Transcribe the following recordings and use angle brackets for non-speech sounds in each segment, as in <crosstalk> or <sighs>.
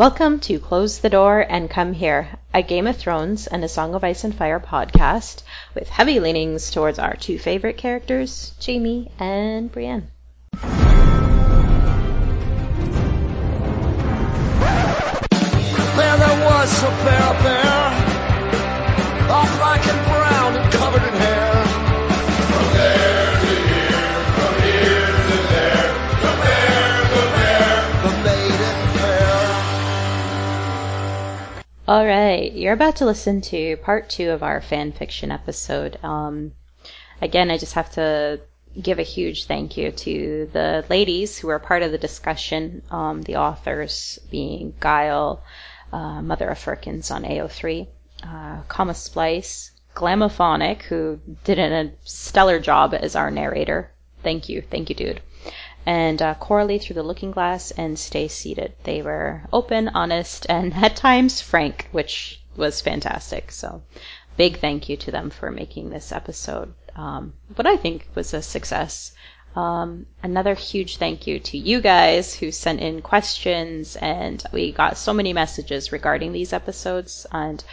Welcome to Close the Door and Come Here, a Game of Thrones and a Song of Ice and Fire podcast with heavy leanings towards our two favorite characters, Jaime and Brienne. There, there was a bear there, all black and brown and covered in hair. All right, you're about to listen to part two of our fan fiction episode. Um, again, I just have to give a huge thank you to the ladies who are part of the discussion, um, the authors being Guile, uh, Mother of Firkins on AO3, uh, Comma Splice, Glamophonic, who did a stellar job as our narrator. Thank you, thank you, dude. And uh, Coralie through the Looking Glass and Stay Seated. They were open, honest, and <laughs> at times frank, which was fantastic. So, big thank you to them for making this episode um, what I think was a success. Um, another huge thank you to you guys who sent in questions, and we got so many messages regarding these episodes. And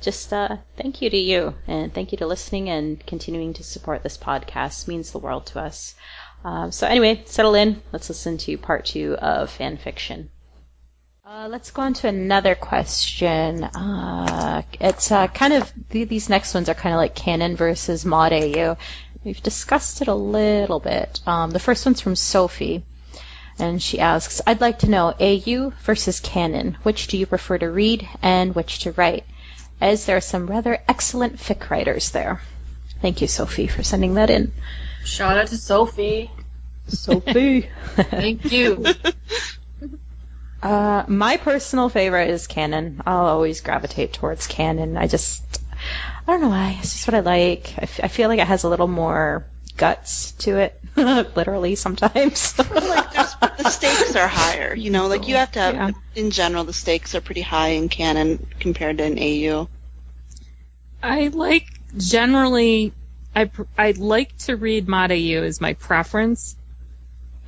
just uh, thank you to you, and thank you to listening and continuing to support this podcast. It means the world to us. Um, so anyway, settle in. Let's listen to part two of fan fiction. Uh, let's go on to another question. Uh, it's uh, kind of th- these next ones are kind of like canon versus mod AU. We've discussed it a little bit. Um, the first one's from Sophie, and she asks, "I'd like to know AU versus canon. Which do you prefer to read and which to write? As there are some rather excellent fic writers there." Thank you, Sophie, for sending that in. Shout out to Sophie. Sophie. <laughs> Thank <laughs> you. Uh, my personal favorite is canon. I'll always gravitate towards canon. I just, I don't know why. It's just what I like. I, f- I feel like it has a little more guts to it, <laughs> literally sometimes. like the stakes are higher. You know, like you have to have, Yeah. in general, the stakes are pretty high in canon compared to an AU. I like generally. I pr- I like to read Mod AU is my preference.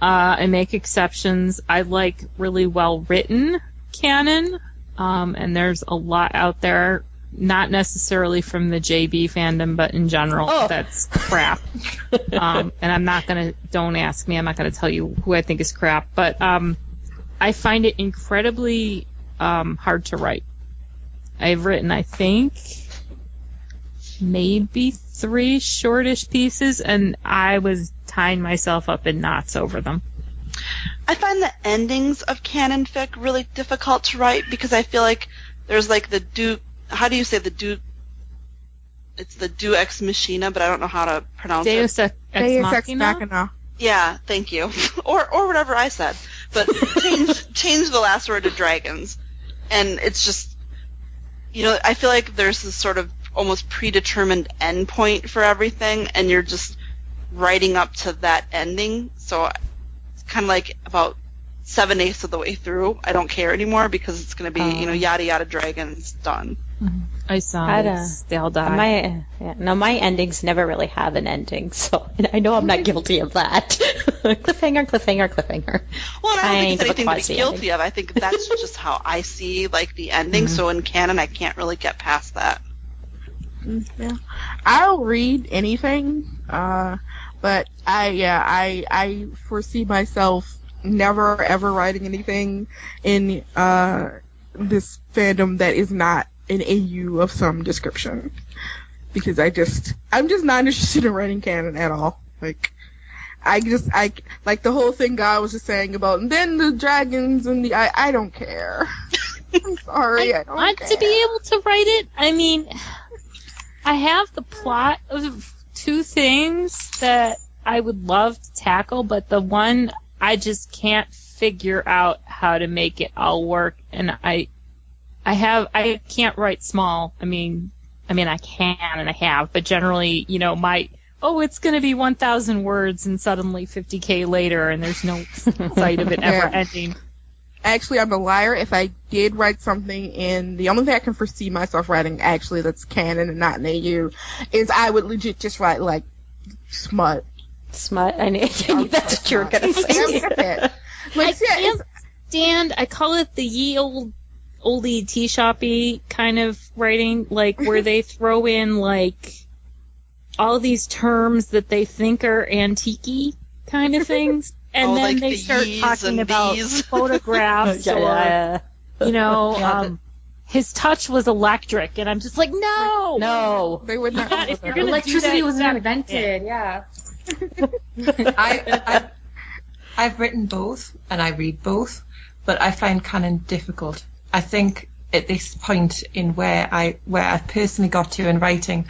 Uh, I make exceptions. I like really well written canon, um, and there's a lot out there. Not necessarily from the JB fandom, but in general, Oh. that's crap. um, and I'm not gonna. Don't ask me. I'm not gonna tell you who I think is crap. But um, I find it incredibly um, hard to write. I've written, I think, maybe three shortish pieces, and I was tying myself up in knots over them. I find the endings of canon fic really difficult to write because I feel like there's like the do. How do you say the do? It's the do ex machina, but I don't know how to pronounce it. Deus Ex Deus Ex Machina. Machina. Yeah, thank you. <laughs> or or whatever I said. But <laughs> change change the last word to dragons. And it's just you know, I feel like there's this sort of almost predetermined endpoint for everything and you're just writing up to that ending. So it's kind of like about seven eighths of the way through, I don't care anymore because it's going to be, you know, Oh. yada yada dragons done. Ice I don't- zombies. They all die. my yeah, no, my endings never really have an ending, so I know I'm not guilty of that. <laughs> cliffhanger, cliffhanger, cliffhanger. Well, and I don't Kind think it's anything to be guilty ending. of. I think that's just how I see like the ending. Mm-hmm. So in canon, I can't really get past that. Yeah. I'll read anything, uh, but I, yeah, I, I foresee myself never ever writing anything in, uh, this fandom that is not an AU of some description. Because I just, I'm just not interested in writing canon at all. Like, I just, I, like the whole thing God was just saying about, and then the dragons and the, I, I don't care. <laughs> I'm sorry, I, don't want care. to be able to write it. I mean, I have the plot of two things that I would love to tackle, but the one I just can't figure out how to make it all work, and I, I have, I can't write small. I mean, I mean, I can and I have, but generally, you know, my, oh, it's going to be 1,000 words and suddenly 50k later, and there's no sight of it <laughs> ever ending. Actually, I'm a liar. If I did write something in the only thing I can foresee myself writing actually that's canon and not an AU is I would legit just write like smut. Smut. I knew, I knew that's what you were gonna Yeah, say. Like, I can't stand. I call it the ye old oldie tea shoppy kind of writing, like where <laughs> they throw in like all these terms that they think are antique kind of things, and Oh, then like they the start talking about bees. <laughs> photographs yeah, or yeah, you know, <laughs> um, his touch was electric, and I'm just like, no, No. They would not. Yeah, <laughs> if you're gonna Electricity that, wasn't invented. Yeah. I, I, I've written both and I read both, but I find canon difficult. I think at this point in where I where I've personally got to in writing,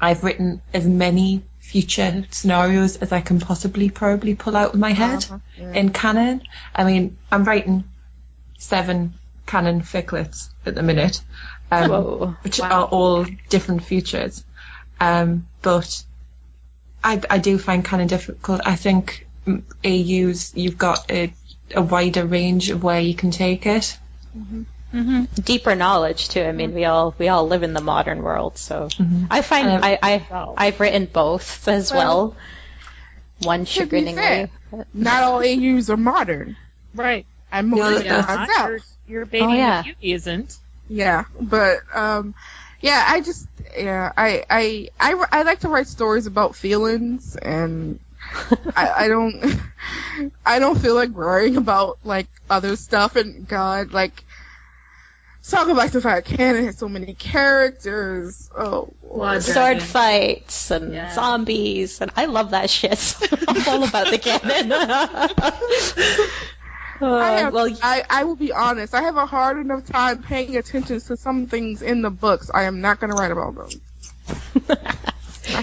I've written as many future scenarios as I can possibly probably pull out of my head Uh-huh, yeah. in canon. I mean, I'm writing seven canon ficlets at the minute, um, Whoa. which are all different futures. Um, but I, I do find canon difficult. I think AU's you've got a, a wider range of where you can take it. Hmm Deeper knowledge too. I mean, we all we all live in the modern world, so I find Um, I, I. I've written both as well. One To be chagriningly. fair, Not all AUs are modern. right. I'm No, moving that's- yeah, Your, myself. your baby Oh, yeah. isn't. Yeah, but um, yeah, I just yeah, I I I, I like to write stories about feelings, and <laughs> I, I don't <laughs> I don't feel like worrying about like other stuff. And God, like talking about the fact canon has so many characters. Oh, Blood Sword dragon. fights and Yeah. zombies, and I love that shit. So <laughs> I'm all about the canon. <laughs> <laughs> I, Uh, have, well, I, I will be honest. I have a hard enough time paying attention to some things in the books. I am not going to write about them.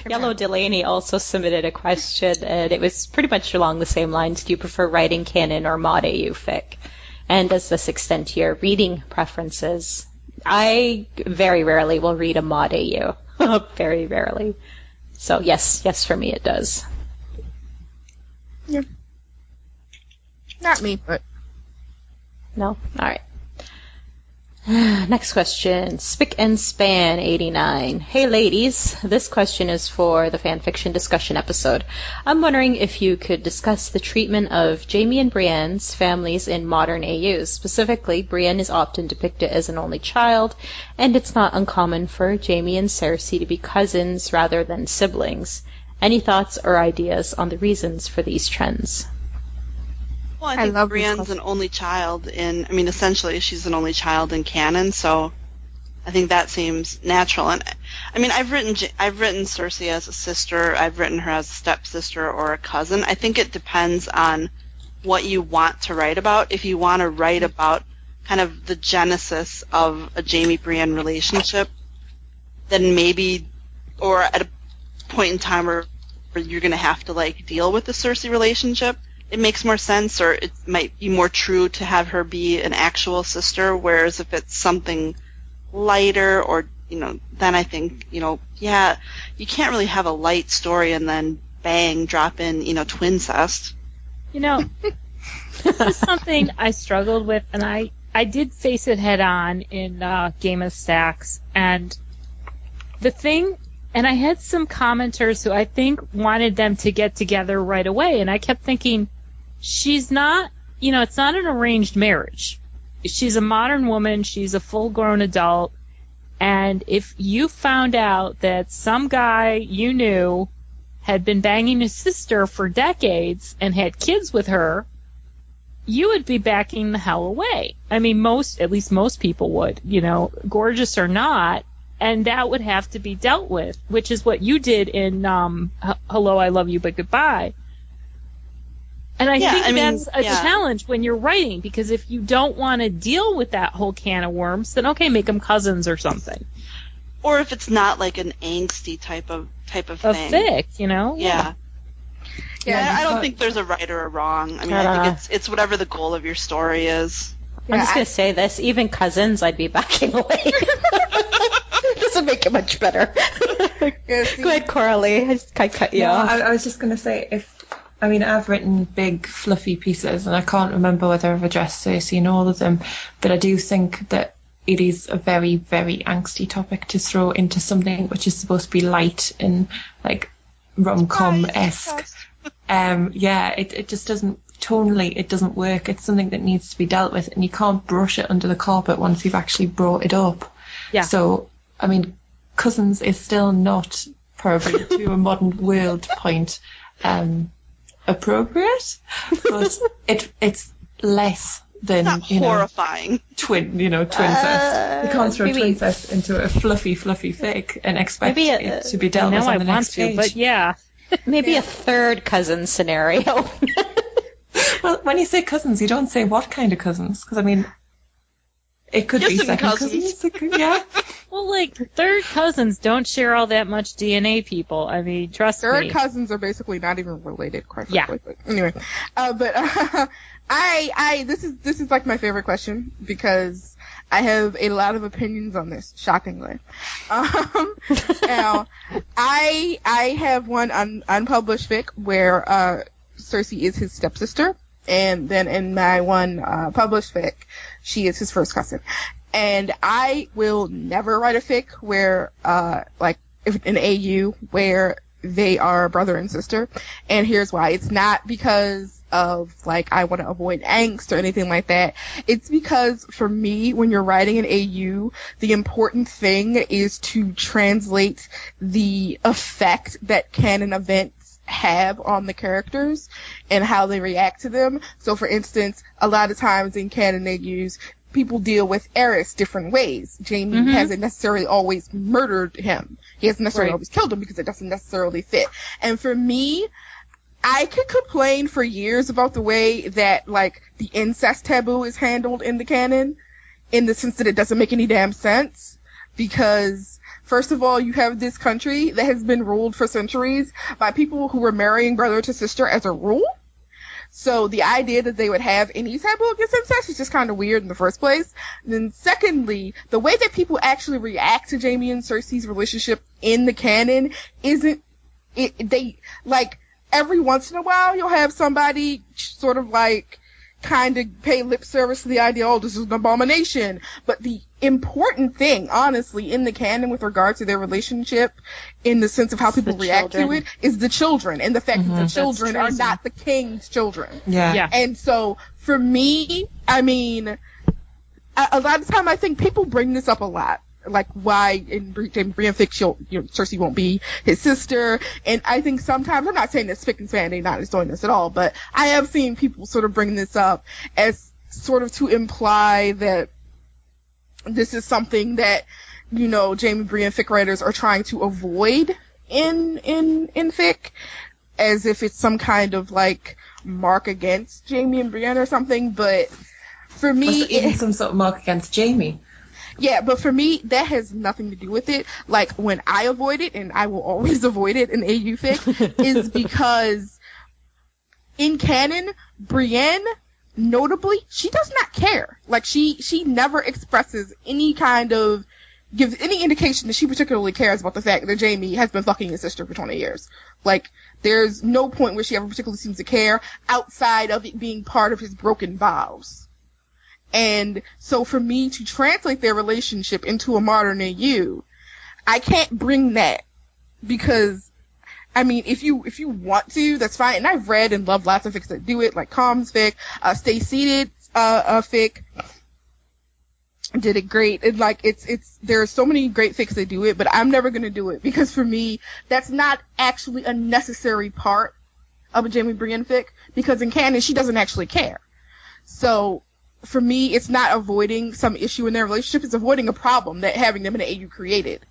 Yellow Delaney also submitted a question, and it was pretty much along the same lines. Do you prefer writing canon or mod AU fic? And does this extend to your reading preferences? I very rarely will read a mod AU. <laughs> very rarely. So yes, yes for me it does. Yeah. Not me, but No? Alright. <sighs> Next question. Spick and Span 89. Hey ladies, this question is for the fanfiction discussion episode. I'm wondering if you could discuss the treatment of Jaime and Brienne's families in modern AUs. Specifically, Brienne is often depicted as an only child, and it's not uncommon for Jaime and Cersei to be cousins rather than siblings. Any thoughts or ideas on the reasons for these trends? Well, I I think love Brienne's an only child in, I mean, essentially she's an only child in canon, so I think that seems natural. And I mean, I've written, J- I've written Cersei as a sister, I've written her as a stepsister or a cousin. I think it depends on what you want to write about. If you want to write mm-hmm. about kind of the genesis of a Jaime Brienne relationship, then maybe, or at a point in time where, where you're going to have to like deal with the Cersei relationship, it makes more sense, or it might be more true to have her be an actual sister. Whereas if it's something lighter, or you know, then I think you know, yeah, you can't really have a light story and then bang drop in you know twincest. You know, this is something I struggled with, and I I did face it head on in uh, Game of Stacks, and the thing, and I had some commenters who I think wanted them to get together right away, and I kept thinking, she's not, you know, it's not an arranged marriage. She's a modern woman. She's a full-grown adult. And if you found out that some guy you knew had been banging his sister for decades and had kids with her, you would be backing the hell away. I mean, most, at least most people would, you know, gorgeous or not, and that would have to be dealt with, which is what you did in um, Hello, I Love You, but Goodbye. And I Yeah, think I mean, that's a yeah. challenge when you're writing because if you don't want to deal with that whole can of worms, then okay, make them cousins or something. Or if it's not like an angsty type of type of A thing. fic, you know? Yeah. Yeah, I, I don't because- think there's a right or a wrong. I mean, Ta-da. I think it's it's whatever the goal of your story is. I'm just gonna say this. Even cousins, I'd be backing away. <laughs> Doesn't make it much better. Yeah, see- Go ahead, Coralie. I just I cut you No, off. I, I was just going to say if I mean I've written big fluffy pieces and I can't remember whether I've addressed Cersei in all of them, but I do think that it is a very very angsty topic to throw into something which is supposed to be light and like rom com esque. Um, yeah, it it just doesn't tonally it doesn't work. It's something that needs to be dealt with, and you can't brush it under the carpet once you've actually brought it up. Yeah. So, I mean, Cousins is still not probably <laughs> to a modern world point um, appropriate, but <laughs> it it's less than Not you know horrifying. twin you know twincest. you can't throw Uh, maybe- twincest into a fluffy fluffy fake and expect Maybe it to be dealt with on I the next to, page. but yeah. <laughs> Maybe a third cousin scenario. <laughs> Well, when you say cousins, you don't say what kind of cousins, because I mean, it could be second cousins. cousins. Could- yeah. <laughs> Well, like third cousins don't share all that much DNA. People, I mean, trust Third me. cousins are basically not even related, quite Yeah. frankly. But anyway, uh, but uh, <laughs> I, I, this is this is like my favorite question because I have a lot of opinions on this. Shockingly, <laughs> um, now I I have one un, unpublished fic where uh, Cersei is his stepsister, and then in my one uh, published fic, she is his first cousin. And I will never write a fic where, uh, like, an AU where they are brother and sister. And here's why. It's not because of, like, I want to avoid angst or anything like that. It's because for me, when you're writing an AU, the important thing is to translate the effect that can an events have on the characters and how they react to them. So for instance, a lot of times in canon AUs, people deal with Aerys different ways. Jaime Mhm. hasn't necessarily always murdered him. He hasn't necessarily Right. always killed him because it doesn't necessarily fit. And for me, I could complain for years about the way that like the incest taboo is handled in the canon, in the sense that it doesn't make any damn sense. Because first of all, you have this country that has been ruled for centuries by people who were marrying brother to sister as a rule. So the idea that they would have any taboo against incest is just kind of weird in the first place. And then secondly, the way that people actually react to Jaime and Cersei's relationship in the canon isn't it they like every once in a while you'll have somebody sort of like kind of pay lip service to the idea, oh, this is an abomination. But the important thing, honestly, in the canon with regard to their relationship, in the sense of how people the react to it, is the children and the fact that the mm-hmm. children are not the king's children. Yeah. Yeah. And so for me, I mean, a, a lot of time I think people bring this up a lot. Like why in in she'll, you know, Cersei won't be his sister. And I think sometimes, I'm not saying that Spick and Span, they not is doing this at all, but I have seen people sort of bring this up as sort of to imply that this is something that, you know, Jaime Brienne fic writers are trying to avoid in, in, in fic as if it's some kind of like mark against Jaime and Brienne or something, but for me, Was it even it- some sort of mark against Jaime? Yeah, but for me, that has nothing to do with it. Like when I avoid it, and I will always <laughs> avoid it in AU fic, is <laughs> because in canon, Brienne, notably, she does not care. Like she, she never expresses any kind of, gives any indication that she particularly cares about the fact that Jaime has been fucking his sister for 20 years. Like, there's no point where she ever particularly seems to care outside of it being part of his broken vows. And so for me to translate their relationship into a modern AU, I can't bring that because I mean, if you if you want to, that's fine. And I've read and loved lots of fics that do it, like Calm's fic, uh, Stay Seated uh, uh, fic did it great. And like it's it's there are so many great fics that do it, but I'm never gonna do it because for me that's not actually a necessary part of a Jaime Brienne fic because in canon she doesn't actually care. So for me, it's not avoiding some issue in their relationship; it's avoiding a problem that having them in an AU created.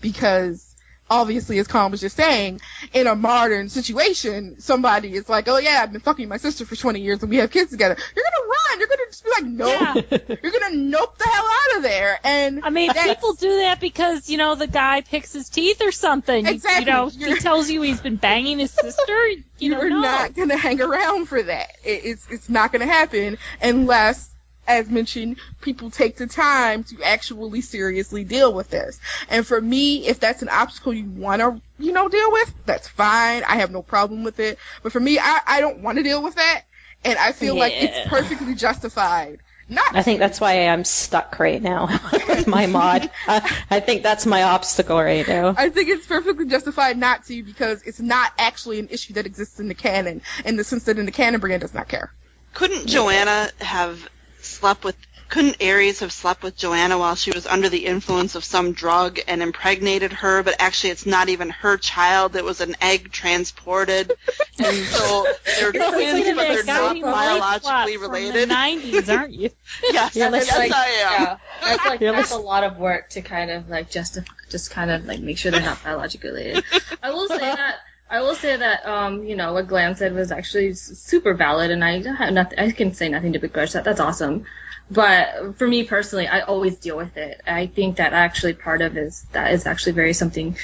Because obviously, as Colin was just saying, in a modern situation, somebody is like, "Oh yeah, I've been fucking my sister for 20 years and we have kids together." You're gonna run. You're gonna just be like, "Nope." <laughs> You're gonna nope the hell out of there. And I mean, people do that because you know the guy picks his teeth or something. You- Exactly. You, know, You're- he tells you he's been banging his sister. You <laughs> you're know, no. not gonna hang around for that. It, it's it's not gonna happen unless, as mentioned, people take the time to actually seriously deal with this. And for me, if that's an obstacle you want to, you know, deal with, that's fine. I have no problem with it. But for me, I I don't want to deal with that, and I feel like it's perfectly justified Not I think that's why I'm stuck right now <laughs> with my mod. I, I think that's my obstacle right now. I think it's perfectly justified not to because it's not actually an issue that exists in the canon, in the sense that in the canon, Brienne does not care. Couldn't Joanna have slept with? Couldn't Aerys have slept with Joanna while she was under the influence of some drug and impregnated her? But actually, it's not even her child. It was an egg transported, and so <laughs> they're twins, but they're not biologically related. <laughs> Nineties, aren't you? Yes, You're yes, like- I am. Yeah, that's like You're that's a lot of work to kind of like just to just kind of like make sure they're not biologically related. I will say <laughs> that I will say that um you know what Glenn said was actually super valid, and I have nothing. I can say nothing to begrudge that. That's awesome. But for me personally, I always deal with it. I think that actually part of is that is actually very something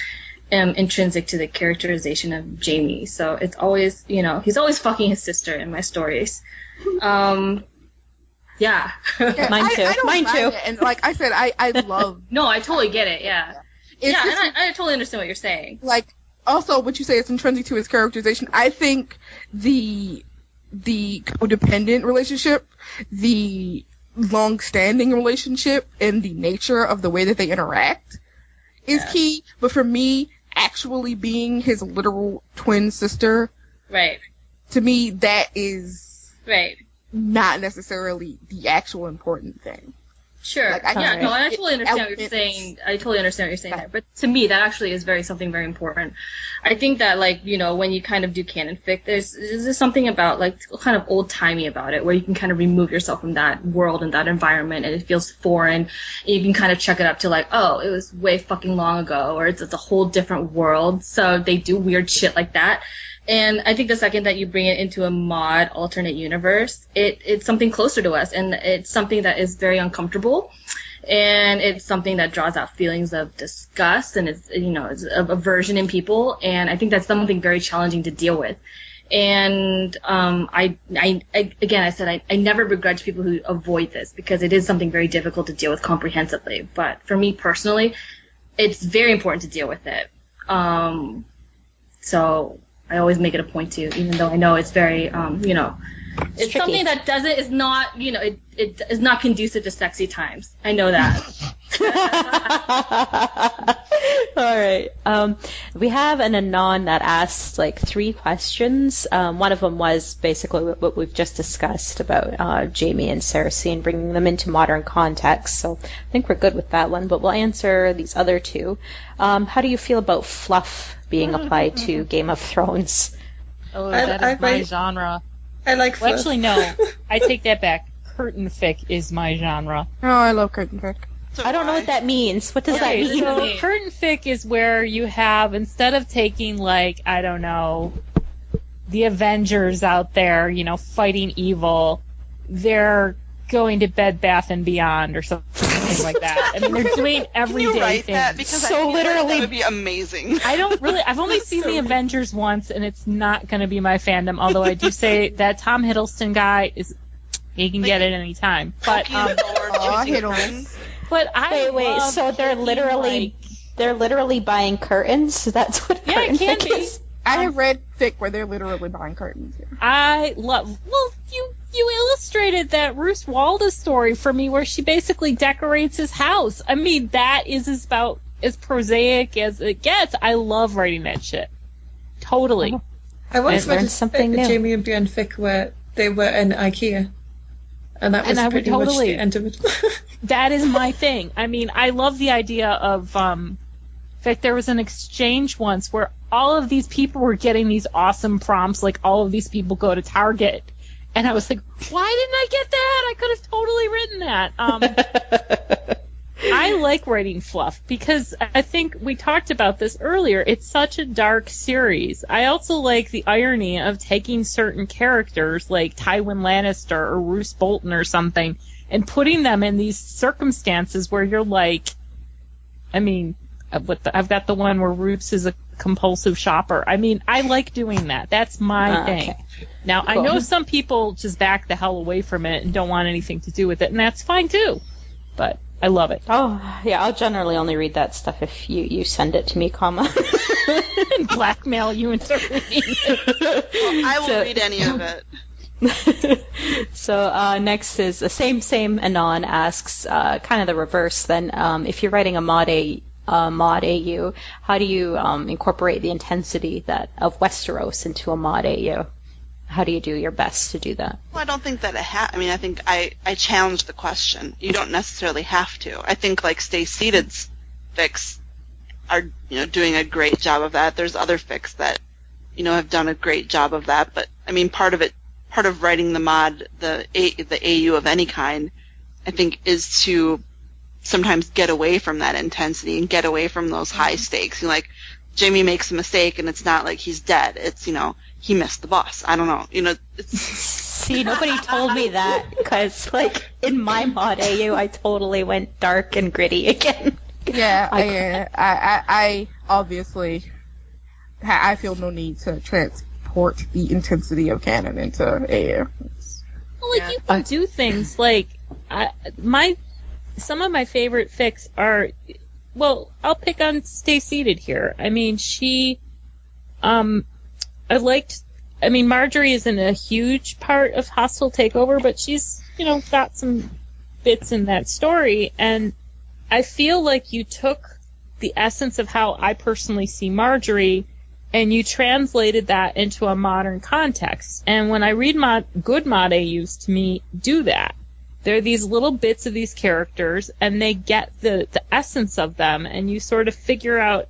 um, intrinsic to the characterization of Jaime. So it's always, you know, he's always fucking his sister in my stories. Um, yeah. Yeah, Mine too. I don't Mine too. it, And like I said, I, I <laughs> love no, I totally get it. Yeah. it's yeah, just, and I, I totally understand what you're saying. like also what you say is intrinsic to his characterization. I think the the codependent relationship, the long-standing relationship, and the nature of the way that they interact is Yeah. key. But for me, actually being his literal twin sister, Right. to me, that is Right. not necessarily the actual important thing. Sure. Like, I yeah, no, I totally understand what you're saying. I totally understand what you're saying there. But to me, that actually is very something very important. I think that like you know when you kind of do canon fic, there's there's just something about like kind of old timey about it, where you can kind of remove yourself from that world and that environment, and it feels foreign. And you can kind of check it up to like, oh, it was way fucking long ago, or it's, it's a whole different world. So they do weird shit like that. And I think the second that you bring it into a mod alternate universe, it, it's something closer to us and it's something that is very uncomfortable. And it's something that draws out feelings of disgust and it's, you know, it's aversion in people. And I think that's something very challenging to deal with. And, um, I, I, I again, I said I, I never begrudge people who avoid this because it is something very difficult to deal with comprehensively. But for me personally, it's very important to deal with it. Um, so I always make it a point to, even though I know it's very, um, you know, it's tricky. something that doesn't is not, you know, it, it is not conducive to sexy times. I know that. <laughs> <laughs> All right. Um, we have an anon that asked like three questions. Um, one of them was basically what what we've just discussed about uh, Jaime and Cersei and bringing them into modern context. So I think we're good with that one, but we'll answer these other two. Um, how do you feel about fluff being applied to <laughs> Game of Thrones? Oh, I- that is I my rate- genre. I like Well, actually, no. I <laughs> take that back. Curtain fic is my genre. Oh, I love curtain fic. So I don't know I- what that means. What does that mean? so- So curtain fic is where you have instead of taking like I don't know the Avengers out there, you know, fighting evil, they're going to Bed Bath and Beyond or something like that. I mean, they're <laughs> doing Can everyday you write things. that? Because I So feel like literally- that would be amazing. I don't really. I've only <laughs> seen the Avengers once, and it's not going to be my fandom. Although I do <laughs> say that Tom Hiddleston guy is. He can get it any time, but Loki um, and Thor Aw, Hiddleston. but I Wait, wait. love So they're literally like- they're literally buying curtains. That's what Yeah, it curtain can fic be. is. I have read fic where they're literally buying curtains. I love. Well, you you illustrated that Roose Walda story for me, where she basically decorates his house. I mean, that is as about as prosaic as it gets. I love writing that shit. Totally. I once I read something new. Jaime and Brienne fic where they were in IKEA. And that was And pretty much totally- the end of it. <laughs> that is my thing. I mean, I love the idea of. Um, in fact, there was an exchange once where all of these people were getting these awesome prompts, like all of these people go to Target, and I was like, why didn't I get that? I could have totally written that. Um, <laughs> I like writing fluff because I think we talked about this earlier. It's such a dark series. I also like the irony of taking certain characters like Tywin Lannister or Roose Bolton or something and putting them in these circumstances where you're like, I mean, the, I've got the one where Roose is a compulsive shopper. I mean, I like doing that. That's my Ah, thing. okay. Now, I know some people just back the hell away from it and don't want anything to do with it, and that's fine too. But I love it. Oh, yeah, I'll generally only read that stuff if you, you send it to me, comma. <laughs> and blackmail you into reading it. I will So- read any of it. <laughs> so uh, next is the same same Anon asks uh, kind of the reverse. Then um, if you're writing a mod a uh, mod AU, how do you um, incorporate the intensity that of Westeros into a mod AU? How do you do your best to do that? Well, I don't think that it ha- I mean, I think I, I challenge the question. You don't necessarily have to. I think like Stay seated fics are, you know, doing a great job of that. There's other fics that, you know, have done a great job of that. But I mean, part of it, part of writing the mod, the a, the AU of any kind, I think, is to sometimes get away from that intensity and get away from those high mm-hmm. stakes. You know, like Jaime makes a mistake and it's not like he's dead. It's you know he missed the bus. I don't know. You know, it's <laughs> See, nobody told me that because, like, in my mod AU, I totally went dark and gritty again. Yeah, <laughs> I- I, I, I, I obviously, I feel no need to transport the intensity of canon into AU. Well, like Yeah. you can do things like I, my some of my favorite fics are well, I'll pick on Stay Seated here. I mean, she um I liked I mean, Margaery isn't a huge part of Hostile Takeover, but she's, you know, got some bits in that story and I feel like you took the essence of how I personally see Margaery and you translated that into a modern context. And when I read mod, good mod AUs to me do that. They're these little bits of these characters and they get the, the essence of them and you sort of figure out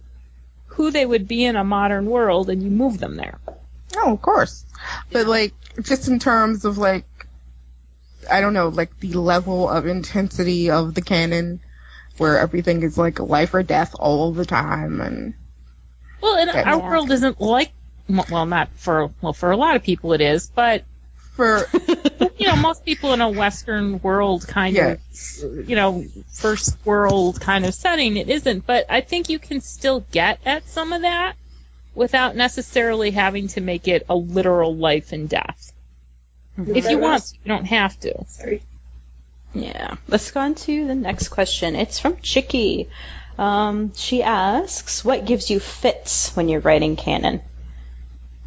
who they would be in a modern world and you move them there. Oh, of course. But like, just in terms of like, I don't know, like the level of intensity of the canon, where everything is like life or death all the time, and Well, and our world isn't like, well, not for, well, for a lot of people it is, but for <laughs> know, most people in a Western world kind Yeah. of, you know, first world kind of setting, it isn't. But I think you can still get at some of that without necessarily having to make it a literal life and death. If you want, you don't have to. Sorry. Yeah. Let's go on to the next question. It's from Chicky. Um, she asks, "What gives you fits when you're writing canon?"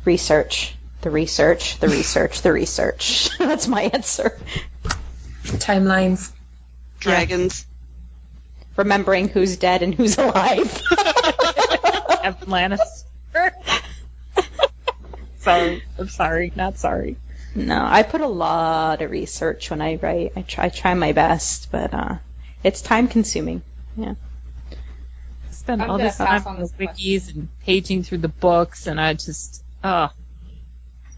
Research. The research. The research. The research. <laughs> That's my answer. Timelines. dragons. Remembering who's dead and who's alive. <laughs> Atlantis. sorry. I'm sorry. Not sorry. no, I put a lot of research when I write. I try, I try my best, but uh, it's time consuming. Yeah. Spend I'm all this time on on the this wikis and paging through the books, and I just, oh.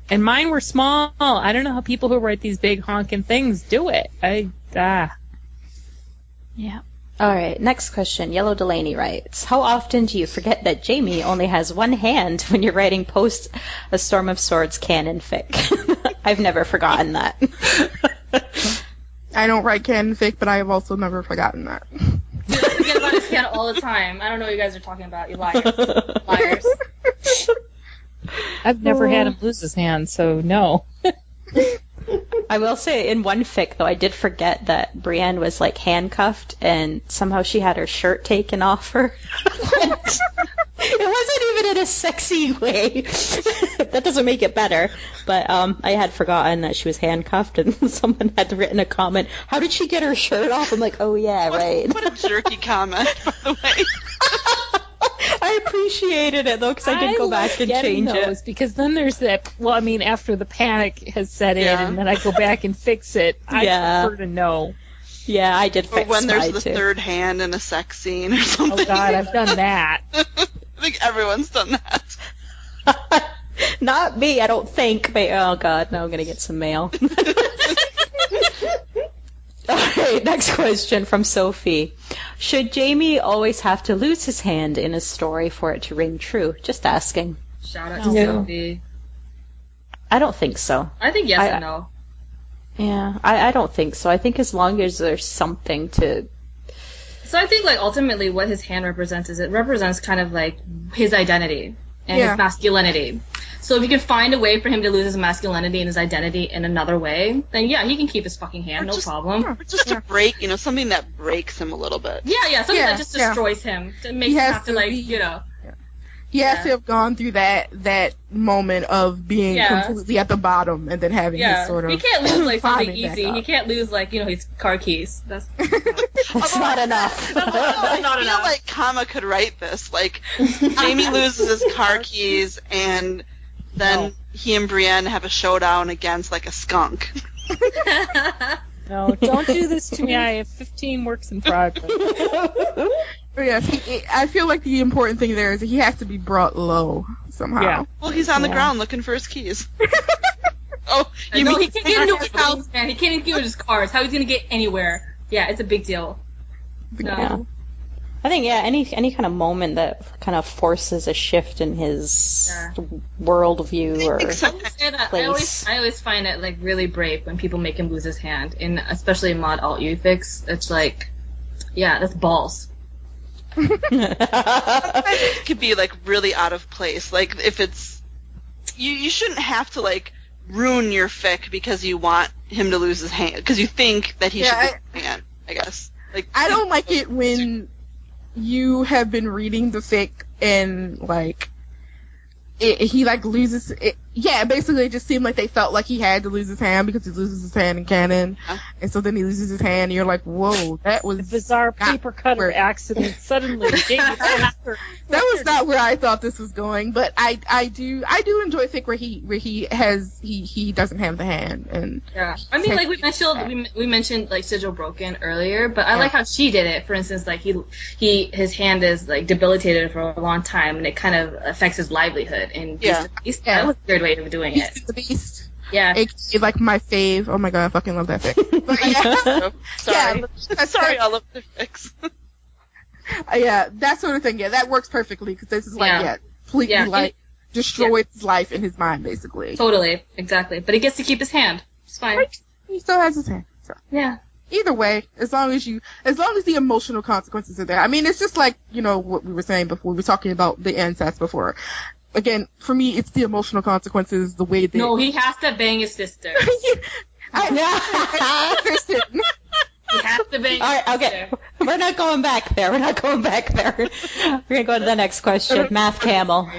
And mine were small. I don't know how people who write these big honking things do it. I, ah. Yeah. All right. Next question. Yellow Delaney writes, "How often do you forget that Jaime only has one hand when you're writing post a Storm of Swords canon fic?" <laughs> I've never forgotten that. <laughs> I don't write canon fic, but I have also never forgotten that. Dude, I forget about his can all the time. I don't know what you guys are talking about. You liars. <laughs> liars. I've never had him lose his hand, so no. <laughs> I will say, in one fic though, I did forget that Brienne was like handcuffed, and somehow she had her shirt taken off her. <laughs> it wasn't even in a sexy way. <laughs> that doesn't make it better. But um, I had forgotten that she was handcuffed, and someone had written a comment. How did she get her shirt off? I'm like, oh yeah, right. What a jerky comment, by the way. I appreciated it though because I did go back and change those it. because then there's that. Well, I mean, after the panic has set in, Yeah. and then I go back and fix it. I Yeah. prefer to know. Yeah, I did Or when there's the too. third hand in a sex scene or oh, something. Oh. God, I've done <laughs> that. I think everyone's done that. <laughs> Not me, I don't think. But, oh god, now I'm gonna get some mail. <laughs> Alright, <laughs> next question from Sophie. Should Jaime always have to lose his hand in a story for it to ring true? Just asking. Shout out to No. Sophie. I don't think so. I think yes I- and no. Yeah, I, I don't think so. I think as long as there's something to. So I think like ultimately what his hand represents is it represents kind of like his identity and Yeah. his masculinity. So if you can find a way for him to lose his masculinity and his identity in another way, then yeah, he can keep his fucking hand, Or no just- problem. Or just a break, you know, something that breaks him a little bit. Yeah, yeah, something Yeah, that just yeah. destroys him. To make He him has have to to like, be- you know. He has Yeah. to have gone through that that moment of being Yeah. completely at the bottom and then having Yeah, his sort of he can't lose like <clears throat> something easy. He can't lose like you know his car keys. That's <laughs> That's not enough. I <laughs> not feel enough. like Comma could write this. Like <laughs> Jaime loses his car keys, and then No. he and Brienne have a showdown against like a skunk. <laughs> No, don't do this to me. I have 15 works in progress. But yes, he, I feel like the important thing there is that he has to be brought low somehow. Yeah. Well, he's on the Yeah. ground looking for his keys. <laughs> oh, you no, mean he can't get into his <laughs> house, man. He can't even get into his cars. How he's gonna get anywhere? Yeah, it's a big deal. No. Yeah. I think yeah, any any kind of moment that kind of forces a shift in his Yeah. worldview or Except- uh, I always that- I place. always, I always find it like really brave when people make him lose his hand, and especially in mod alt U fix. It's like, yeah, that's balls. it could be like really out of place. Like if it's you, you shouldn't have to like ruin your fic because you want him to lose his hand because you think that he Yeah, should lose his hand. I guess. Like I don't like it when you have been reading the fic and like it, he like loses it. Yeah, basically it just seemed like they felt like he had to lose his hand because he loses his hand in canon, Yeah. and so then he loses his hand, and you're like, whoa, that was The bizarre paper cutter where- accident suddenly. <laughs> That was not where I thought this was going. But I I do I do enjoy fic where he where he has he he doesn't have the hand and Yeah, I mean, like we mentioned, we, we mentioned like Sigil broken earlier, but I like how she did it. For instance, like he he his hand is like debilitated for a long time, and it kind of affects his livelihood. And Yeah. Beast of Yeah. that was a weird way of doing it. Beast is the beast. Yeah, It's like my fave. Oh my god, I fucking love that fic. <laughs> But yeah, <laughs> sorry. Yeah, sorry, all of the fics. Uh, yeah, that sort of thing. Yeah, that works perfectly because this is like Yeah. yeah, completely Yeah. like destroys his life in his mind basically. totally, exactly. But he gets to keep his hand. It's fine. Right. He still has his hand. So Yeah, either way, as long as you, as long as the emotional consequences are there. I mean, it's just like you know what we were saying before. We were talking about the incest before. Again, for me, it's the emotional consequences, the way they. no, he has to bang his sister. <laughs> I, <laughs> Kristen, He has to bang. All right, his okay. sister. We're not going back there. We're not going back there. We're gonna go to the next question. <laughs> Math Camel.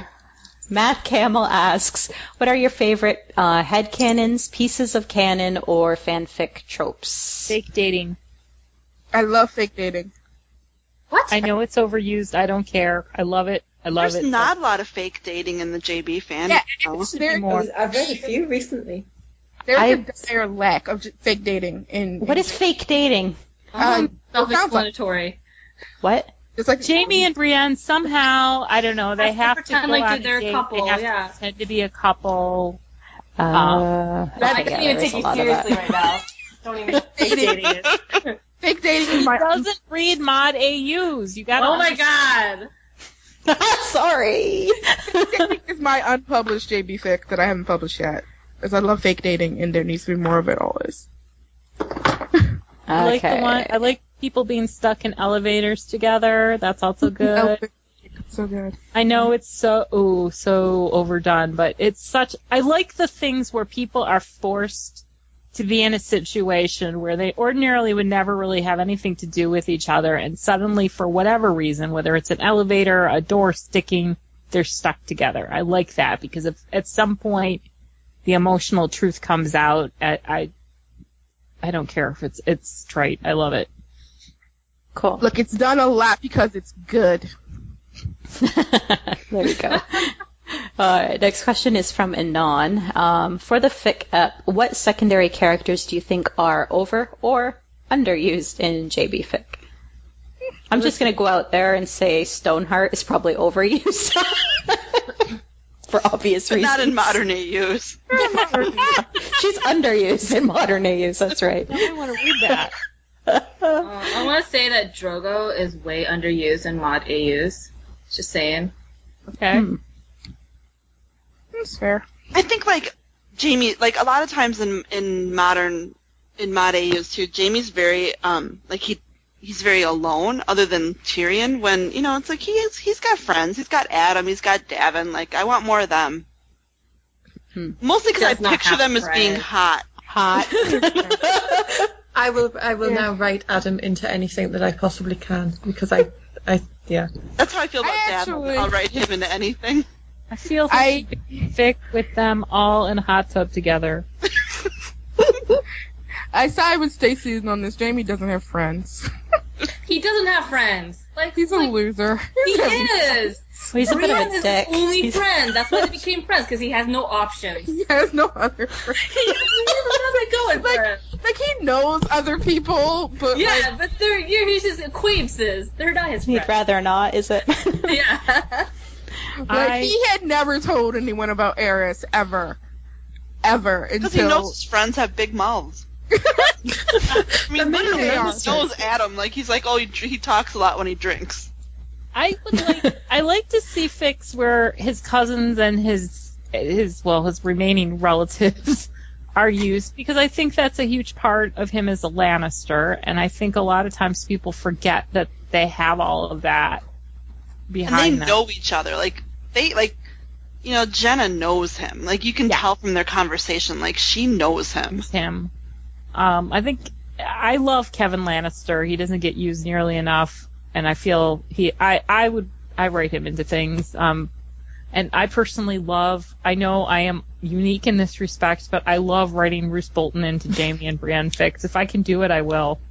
Math Camel asks, "What are your favorite uh, headcanons, pieces of canon, or fanfic tropes?" Fake dating. I love fake dating. What? I know it's overused. I don't care. I love it. I love There's it. not a lot of fake dating in the JB fan. Yeah, no. There, more. I've read a few recently. there's a I- dire lack of fake dating in. What is fake dating? Um, Self-explanatory. What? It's like Jaime and Brienne somehow, I don't know, they Have to have to pretend go like on they're a date. couple, They have yeah. to pretend to be a couple. Uh, I okay, can't yeah, even take you lot of that. seriously right now. Don't even. <laughs> dating. <laughs> fake dating is my <laughs> Doesn't read mod AUs. You got. Oh my god. <laughs> Sorry. <laughs> This is my unpublished JB fic that I haven't published yet. Because I love fake dating and there needs to be more of it always. I like the Okay. one. I like people being stuck in elevators together. That's also oh, good. So good. I know it's so ooh, so overdone, but it's such. I like the things where people are forced to be in a situation where they ordinarily would never really have anything to do with each other, and suddenly, for whatever reason, whether it's an elevator, a door sticking, they're stuck together. I like that because if at some point the emotional truth comes out, I, I, I don't care if it's it's trite. I love it. Cool. Look, it's done a lot because it's good. <laughs> there you go. <laughs> All right, next question is from Anon. Um, for the fic app, what secondary characters do you think are over or underused in JB fic? I'm just gonna go out there and say Stoneheart is probably overused <laughs> for obvious But reasons. not in modern AUs. <laughs> She's underused in modern AUs. That's right. I want to read that. <laughs> Uh, I want to say that Drogo is way underused in mod AUs. Just saying. Okay. Hmm. That's fair. I think like Jaime, like a lot of times in in modern in mod AUs too, Jaime's very um like he he's very alone other than Tyrion when you know it's like he is he's got friends, he's got Addam, he's got Daven, like I want more of them. Hmm. Mostly because I picture have them as being hot. Hot. <laughs> <laughs> I will I will now write Addam into anything that I possibly can because I I yeah. That's how I feel about I Dad. actually- I'll write him into anything. I feel I- fic with them all in a hot tub together. <laughs> I side with Stacy on this. Jaime doesn't have friends. He doesn't have friends. Like He's a like, loser. he is. <laughs> Well, he's a bit of Brienne a dick. his only He's- friend. That's why they <laughs> became friends because he has no options. He has no other friends. he doesn't going for it. Like he knows other people, but Yeah, like, but they're you're he's just acquaintances. They're not his He'd friends. rather not, is it? Yeah. Like I- he had never told anyone about Aerys ever, ever Because he knows his friends have big mouths. <laughs> I mean, literally, he are. knows Addam. Like he's like, oh, he, he talks a lot when he drinks. I would like <laughs> I like to see fix where his cousins and his his well his remaining relatives <laughs> are used because I think that's a huge part of him as a Lannister and I think a lot of times people forget that they have all of that And they know each other. Like they like, you know, Genna knows him. Like you can Yeah. tell from their conversation. Like she knows him. him. Um, I think I love Kevan Lannister. He doesn't get used nearly enough, and I feel he. I I would I write him into things. Um, and I personally love. I know I am unique in this respect, but I love writing Roose Bolton into Jaime and Brienne fix. If I can do it, I will. <laughs>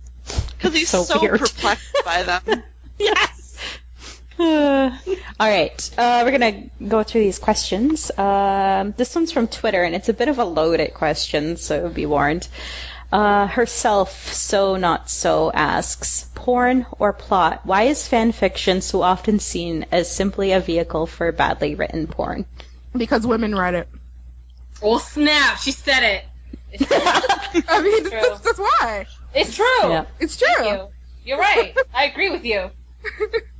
Because he's So so, perplexed by them. <laughs> Yes. <sighs> all right, uh, we're gonna go through these questions. Um, this one's from Twitter, and it's a bit of a loaded question, so be warned. Uh, herself, so not so, asks, porn or plot? Why is fan fiction so often seen as simply a vehicle for badly written porn? because women write it. oh snap! She said it. <laughs> I mean, True. that's, that's why. it's true. Yeah. It's true. You. You're right. I agree with you. <laughs>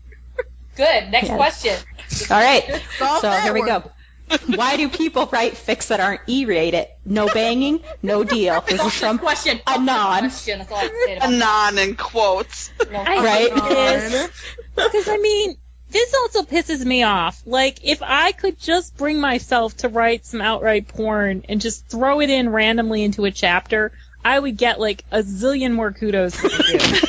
Good. Next Yes. question. <laughs> All right, so that here we go. Why do people write fics that aren't E-rated? No banging, no deal. This is from question. Anon. Question. That's all I have to say about Anon in quotes. No, I Right. Because I mean, this also pisses me off. Like, if I could just bring myself to write some outright porn and just throw it in randomly into a chapter, I would get like a zillion more kudos than I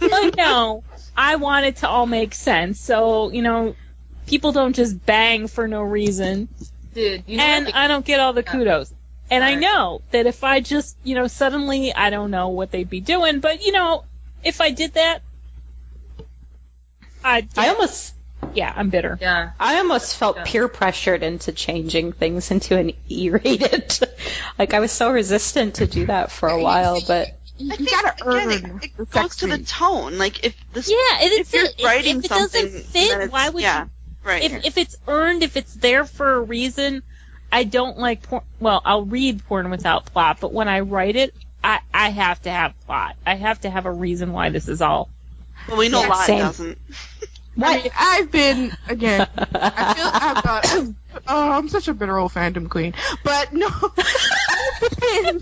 but <laughs> no, I want it to all make sense. So, you know, people don't just bang for no reason. Dude, you know and what? I don't get all the kudos. And I know that if I just, you know, suddenly, I don't know what they'd be doing, but you know, if I did that, I, I almost yeah, I'm bitter. yeah. I almost felt Yeah. peer pressured into changing things into an E-rated. <laughs> like I was so resistant to do that for a while, but You, I you gotta again, earn it, it the goes to the tone. Like if this, Yeah, if if it's you're if, writing if it something, doesn't fit, it's, why would yeah, you? right? If if it's earned, if it's there for a reason, I don't like porn. Well, I'll read porn without plot, but when I write it, I I have to have plot. I have to have a reason why this is all. well, we know Yeah, Lot same. doesn't. <laughs> I mean, I've been again. I feel I've got. <laughs> Oh, I'm such a bitter old fandom queen. But no, <laughs> I've been.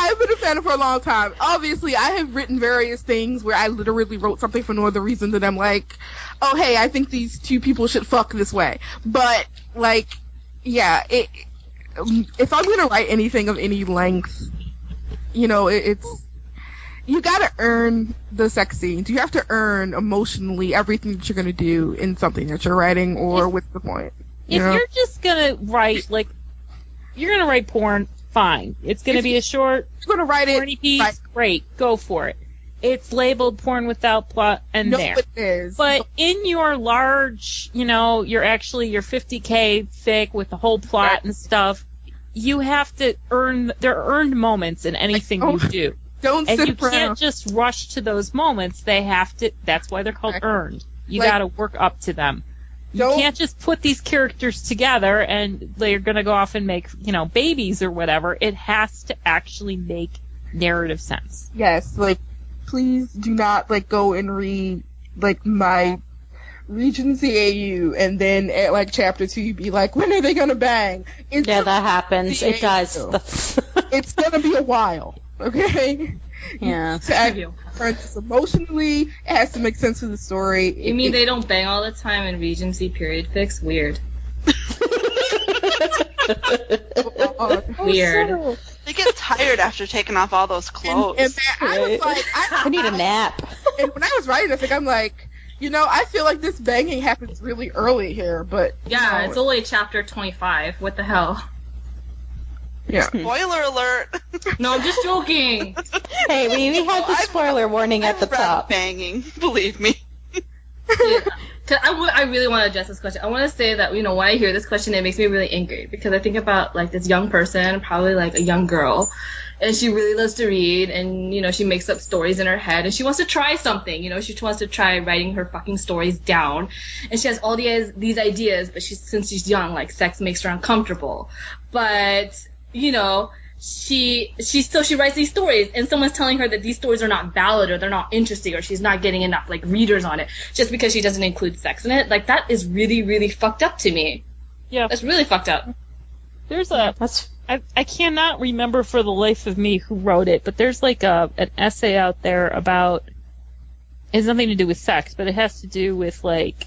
I've been a fan for a long time. Obviously, I have written various things where I literally wrote something for no other reason than I'm like, oh hey, I think these two people should fuck this way. But like, yeah, it. If I'm gonna write anything of any length, you know, it, it's you gotta earn the sex scenes. You have to earn emotionally everything that you're gonna do in something that you're writing, or If- what's the point? You If know? you're just gonna write like, you're gonna write porn, fine. It's gonna be a short, You're gonna write it. piece, right. great, go for it. It's labeled porn without plot, and No, there. it is. But in your large, you know, you're actually your 50k thick with the whole plot Right. and stuff. You have to earn. There are earned moments in anything oh, you do, <laughs> don't and sit you around. can't just rush to those moments. They have to. That's why they're called Right. earned. You Like- got to work up to them. You Don't- can't just put these characters together and they're going to go off and make, you know, babies or whatever. It has to actually make narrative sense. Yes, like please do not like go and read like my Regency AU and then at like chapter two you be like, when are they gonna bang? It's yeah, that happens. It does. <laughs> It's gonna be a while. Okay? Yeah. <laughs> To act friends emotionally, it has to make sense to the story. You mean they don't bang all the time in Regency period fix? Weird. <laughs> Oh, Weird. They get tired after taking off all those clothes. and that, I was like, I, I need a nap. and when I was writing this, like I'm like, You know, I feel like this banging happens really early here, but you Yeah, know, it's only chapter 25. What the hell? Yeah. <laughs> Spoiler alert. <laughs> No, I'm just joking. Hey, we, we had the <laughs> I've- spoiler warning at the I've read top. banging, believe me. Yeah. 'Cause I, w- I really want to address this question. I want to say that, you know, when I hear this question, it makes me really angry because I think about, like, this young person, probably, like, a young girl, and she really loves to read, and, you know, she makes up stories in her head, and she wants to try something, you know, she wants to try writing her fucking stories down, and she has all these, these ideas, but she's, since she's young, like, sex makes her uncomfortable. But, you know, she she still she writes these stories and someone's telling her that these stories are not valid or they're not interesting or she's not getting enough like readers on it just because she doesn't include sex in it. Like that is really really fucked up to me. Yeah. that's really fucked up. There's a That's I, I cannot remember for the life of me who wrote it, but there's like a an essay out there about it has nothing to do with sex, but it has to do with like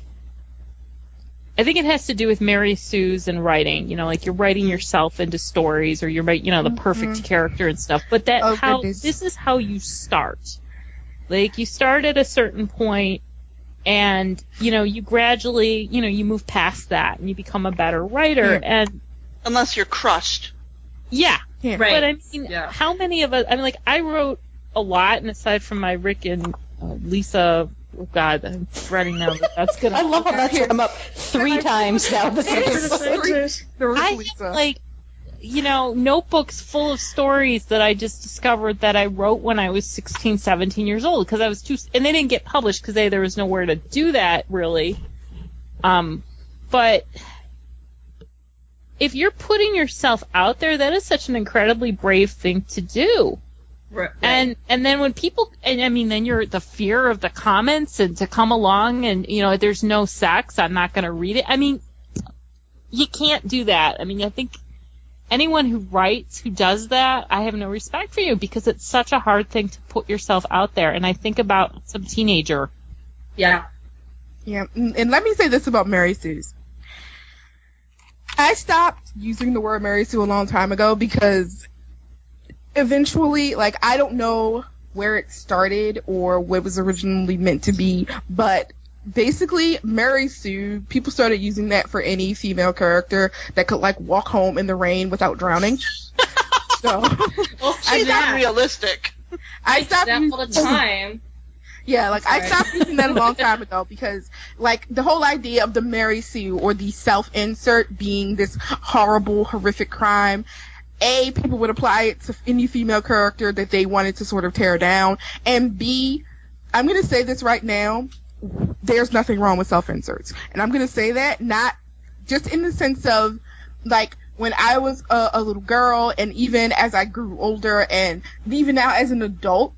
I think it has to do with Mary Sue's and writing. You know, like you're writing yourself into stories or you're writing, you know, the perfect character and stuff. But that Oh, how goodness. this is how you start. Like you start at a certain point and you know you gradually you know you move past that and you become a better writer Yeah. and Unless you're crushed. yeah Yeah. Right. but I mean, Yeah. how many of us? I mean, like I wrote a lot, and aside from my Rick and uh, Lisa, oh God, I'm dreading now that that's gonna. <laughs> I love how that's come up three times now this episode. There was I have, like, you know, notebooks full of stories that I just discovered that I wrote when I was 16, 17 years old because I was too, and they didn't get published because there was nowhere to do that really. Um, but if you're putting yourself out there, that is such an incredibly brave thing to do. Right. And and then when people and I mean then you're the fear of the comments and to come along and you know there's no sex I'm not going to read it. I mean you can't do that. I mean I think anyone who writes who does that I have no respect for you because it's such a hard thing to put yourself out there and I think about some teenager yeah Yeah, and and let me say this about Mary Sue's. I stopped using the word Mary Sue a long time ago because eventually, like, I don't know where it started or what was originally meant to be, but basically, Mary Sue, people started using that for any female character that could, like, walk home in the rain without drowning. <laughs> so, well She's that, unrealistic. I stopped that using all the time <laughs> Yeah, like I Sorry. stopped using that a long time ago because like the whole idea of the Mary Sue or the self insert being this horrible, horrific crime. A, people would apply it to any female character that they wanted to sort of tear down. And B, I'm gonna say this right now, there's nothing wrong with self inserts. And I'm gonna say that not just in the sense of like when I was a, a little girl and even as I grew older and even now as an adult,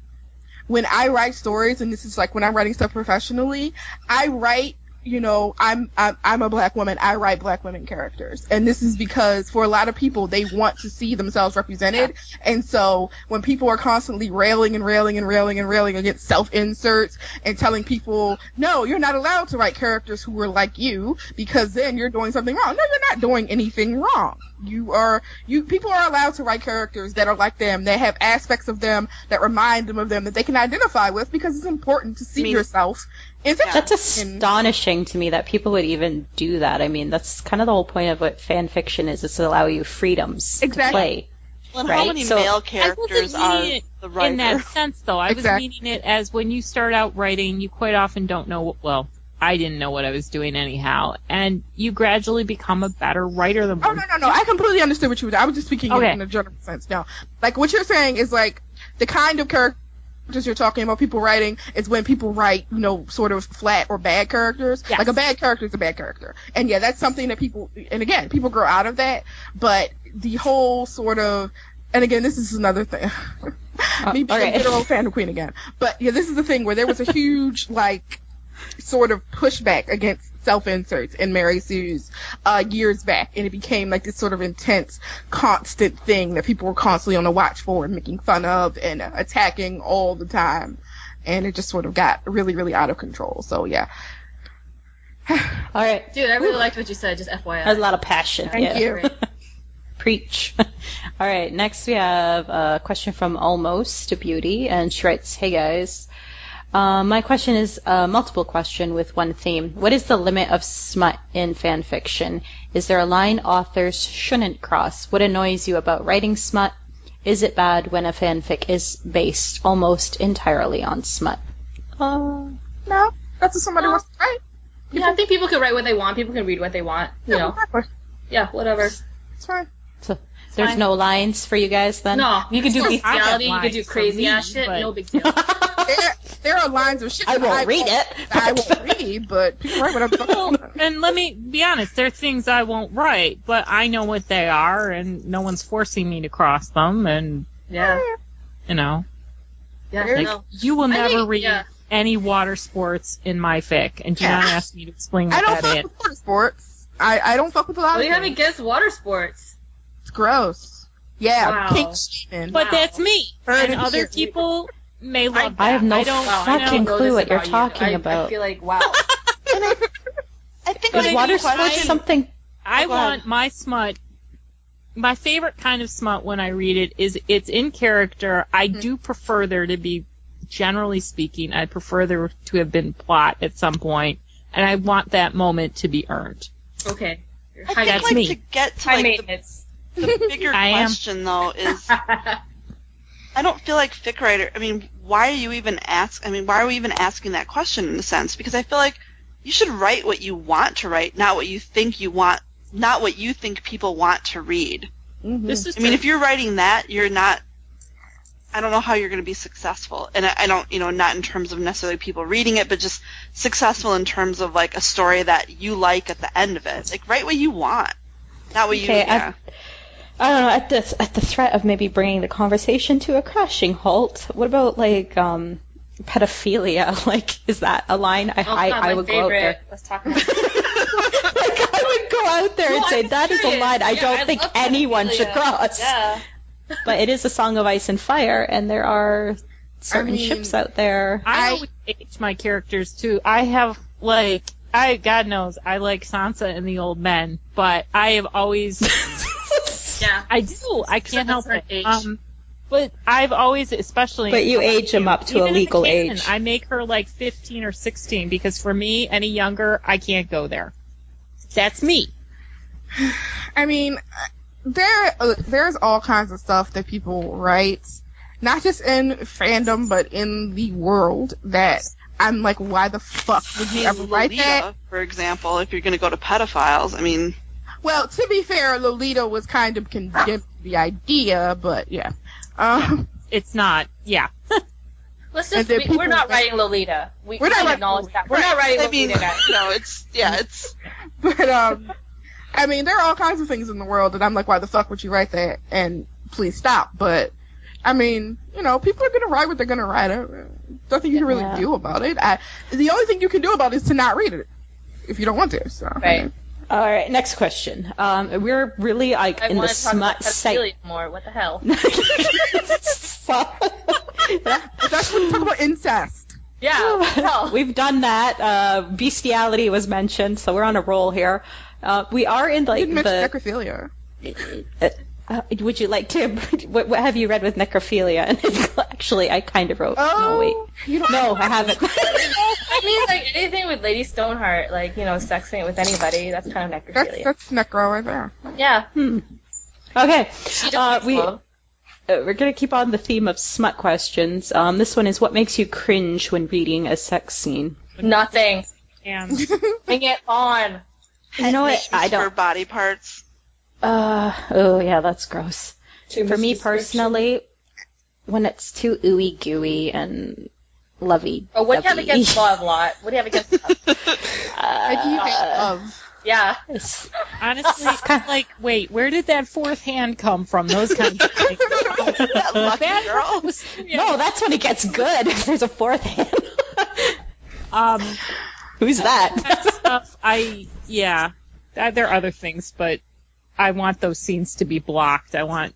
when I write stories, and this is like when I'm writing stuff professionally, I write, you know, I'm, I'm, I'm a black woman. I write black women characters. And this is because for a lot of people, they want to see themselves represented. And so when people are constantly railing and railing and railing and railing against self-inserts and telling people, no, you're not allowed to write characters who are like you because then you're doing something wrong. No, you're not doing anything wrong. You are, you, people are allowed to write characters that are like them, that have aspects of them that remind them of them that they can identify with because it's important to see I mean- yourself in fiction. That's astonishing to me that people would even do that. I mean, that's kind of the whole point of what fan fiction is, is to allow you freedoms to Exactly. play. Well, and Right, how many so- male I characters wasn't are it the writer? in that sense though. I was Exactly. meaning it as when you start out writing, you quite often don't know what, well, I didn't know what I was doing anyhow. And you gradually become a better writer than. Oh more no no no! I completely understood what you were. I was just speaking in- Okay. in a general sense. Now, like what you're saying is like the kind of characters you're talking about. People writing is when people write, you know, sort of flat or bad characters. Yes. Like a bad character is a bad character, and yeah, that's something that people. And again, people grow out of that. But the whole sort of, and again, this is another thing. <laughs> Uh, Me being okay. a good old fan of Queen again. But yeah, this is the thing where there was a <laughs> huge like sort of pushback against self-inserts in Mary Sue's uh, years back, and it became like this sort of intense, constant thing that people were constantly on the watch for and making fun of and uh, attacking all the time, and it just sort of got really, really out of control. So yeah, <sighs> All right. dude i really liked what you said just fyi There's a lot of passion. Thank yeah. you. <laughs> Preach. <laughs> All right. Next, we have a question from Almost to Beauty, and she writes, "Hey guys, Uh, my question is a multiple question with one theme. What is the limit of smut in fan fiction? Is there a line authors shouldn't cross? What annoys you about writing smut? Is it bad when a fanfic is based almost entirely on smut? Uh, no, that's what somebody wants to write. Yeah, I think people can write what they want. People can read what they want. You know. exactly. Yeah, whatever. It's fine. So there's fine. no lines for you guys then? No, you can do I bestiality. You can do crazy ass shit. but- No big deal. <laughs> There, there are lines of shit I won't read it. I won't <laughs> read, but people write whatever the fuck they Well, want. and let me be honest, there are things I won't write, but I know what they are, and no one's forcing me to cross them, and, Yeah. you know, Yeah. Like, no. you will I never think- read yeah. any water sports in my fic, and do Yeah. not ask me to explain I what don't that fuck is. with water sports. I, I don't fuck with a lot What do of you have things. against water sports? It's gross. Yeah, Wow. pink shaming. But Wow. that's me, Heard and other here. people may love I that. have no I don't, Wow, I I don't- fucking clue what you're about you. talking I, about. I feel like wow. <laughs> I think But Is I water mean, sports something? I Oh, want my smut. My favorite kind of smut when I read it is it's in character. I Mm-hmm. do prefer there to be, generally speaking, I prefer there to have been plot at some point, and I want that moment to be earned. Okay. You're I high, think That's like me. to get to high like the, maintenance. The bigger <laughs> I am. question though is I don't feel like fic writer. I mean, why are you even ask? I mean, why are we even asking that question in a sense? Because I feel like you should write what you want to write, not what you think you want, not what you think people want to read. Mhm. This is I mean, true. if you're writing that, you're not. I don't know how you're going to be successful, and I, I don't, you know, not in terms of necessarily people reading it, but just successful in terms of like a story that you like at the end of it. Like, write what you want, not what you. Okay, I- yeah. I don't know. At the at the threat of maybe bringing the conversation to a crashing halt, what about like um, pedophilia? <laughs> Like, is that a line? I Oh, I, God, I would favorite. go out there. Let's talk about <laughs> like, I would go out there and say I'm that is a serious. line I Yeah, don't I think love anyone should cross. Yeah. <laughs> But it is a song of ice and fire, and there are certain mean, ships out there. I I- always age my characters too. I have like I God knows I like Sansa and the old men, but I have always Yeah. I do. I can't help it. age. Um, but I've always, especially. But you age them up to a even in the legal canon, age. I make her like 15 or 16 because for me, any younger, I can't go there. That's me. <sighs> I mean, there uh, there's all kinds of stuff that people write, not just in fandom, but in the world that I'm like, why the fuck would you ever write that? For example, if you're going to go to pedophiles, I mean, Well, to be fair, Lolita was kind of condemned to the idea, but yeah. Um, It's not. Yeah. <laughs> Let's just, then we, we're not that- writing Lolita. We, We're not writing acknowledge Lolita. that. We're not writing I mean, Lolita, guys. <laughs> you it's yeah, it's but um, I mean, there are all kinds of things in the world that I'm like, why the fuck would you write that? And please stop. But I mean, you know, people are gonna write what they're gonna write. Nothing you can really Yeah. do about it. I, the only thing you can do about it is to not read it if you don't want to. So Right. All right, next question. Um, we're really like I in the want to talk smut site. pedophilia more. What the hell? <laughs> That's when you talk about incest. Yeah. What the hell? <laughs> We've done that. Uh, bestiality was mentioned, so we're on a roll here. Uh, we are in I like didn't the. necrophilia. Uh, uh, would you like to? <laughs> What, what have you read with necrophilia? And <laughs> actually, I kind of wrote. Oh, no, wait. you don't. No, I haven't. <laughs> I mean, like anything with Lady Stoneheart, like you know, sexing it with anybody. That's kind of necrophilia. that's necro right there. yeah. Hmm. Okay. She Uh, makes we, uh, we're going to keep on the theme of smut questions. Um, this one is what makes you cringe when reading a sex scene? Nothing. And Bring it on. You know what? I for don't. body parts. Uh, oh yeah, that's gross. Too For me personally, when it's too ooey gooey and lovey. Oh, what do you have against <laughs> love, lot? What do you have against love? <laughs> I do hate Uh, love. Yeah. it's- honestly, I'm like, wait, where did that fourth hand come from? Those kinds of things. <laughs> That lucky That girl. was- No, that's when it gets good. If there's a fourth hand. Um, Who's that? that stuff, I yeah, there are other things, but I want those scenes to be blocked. I want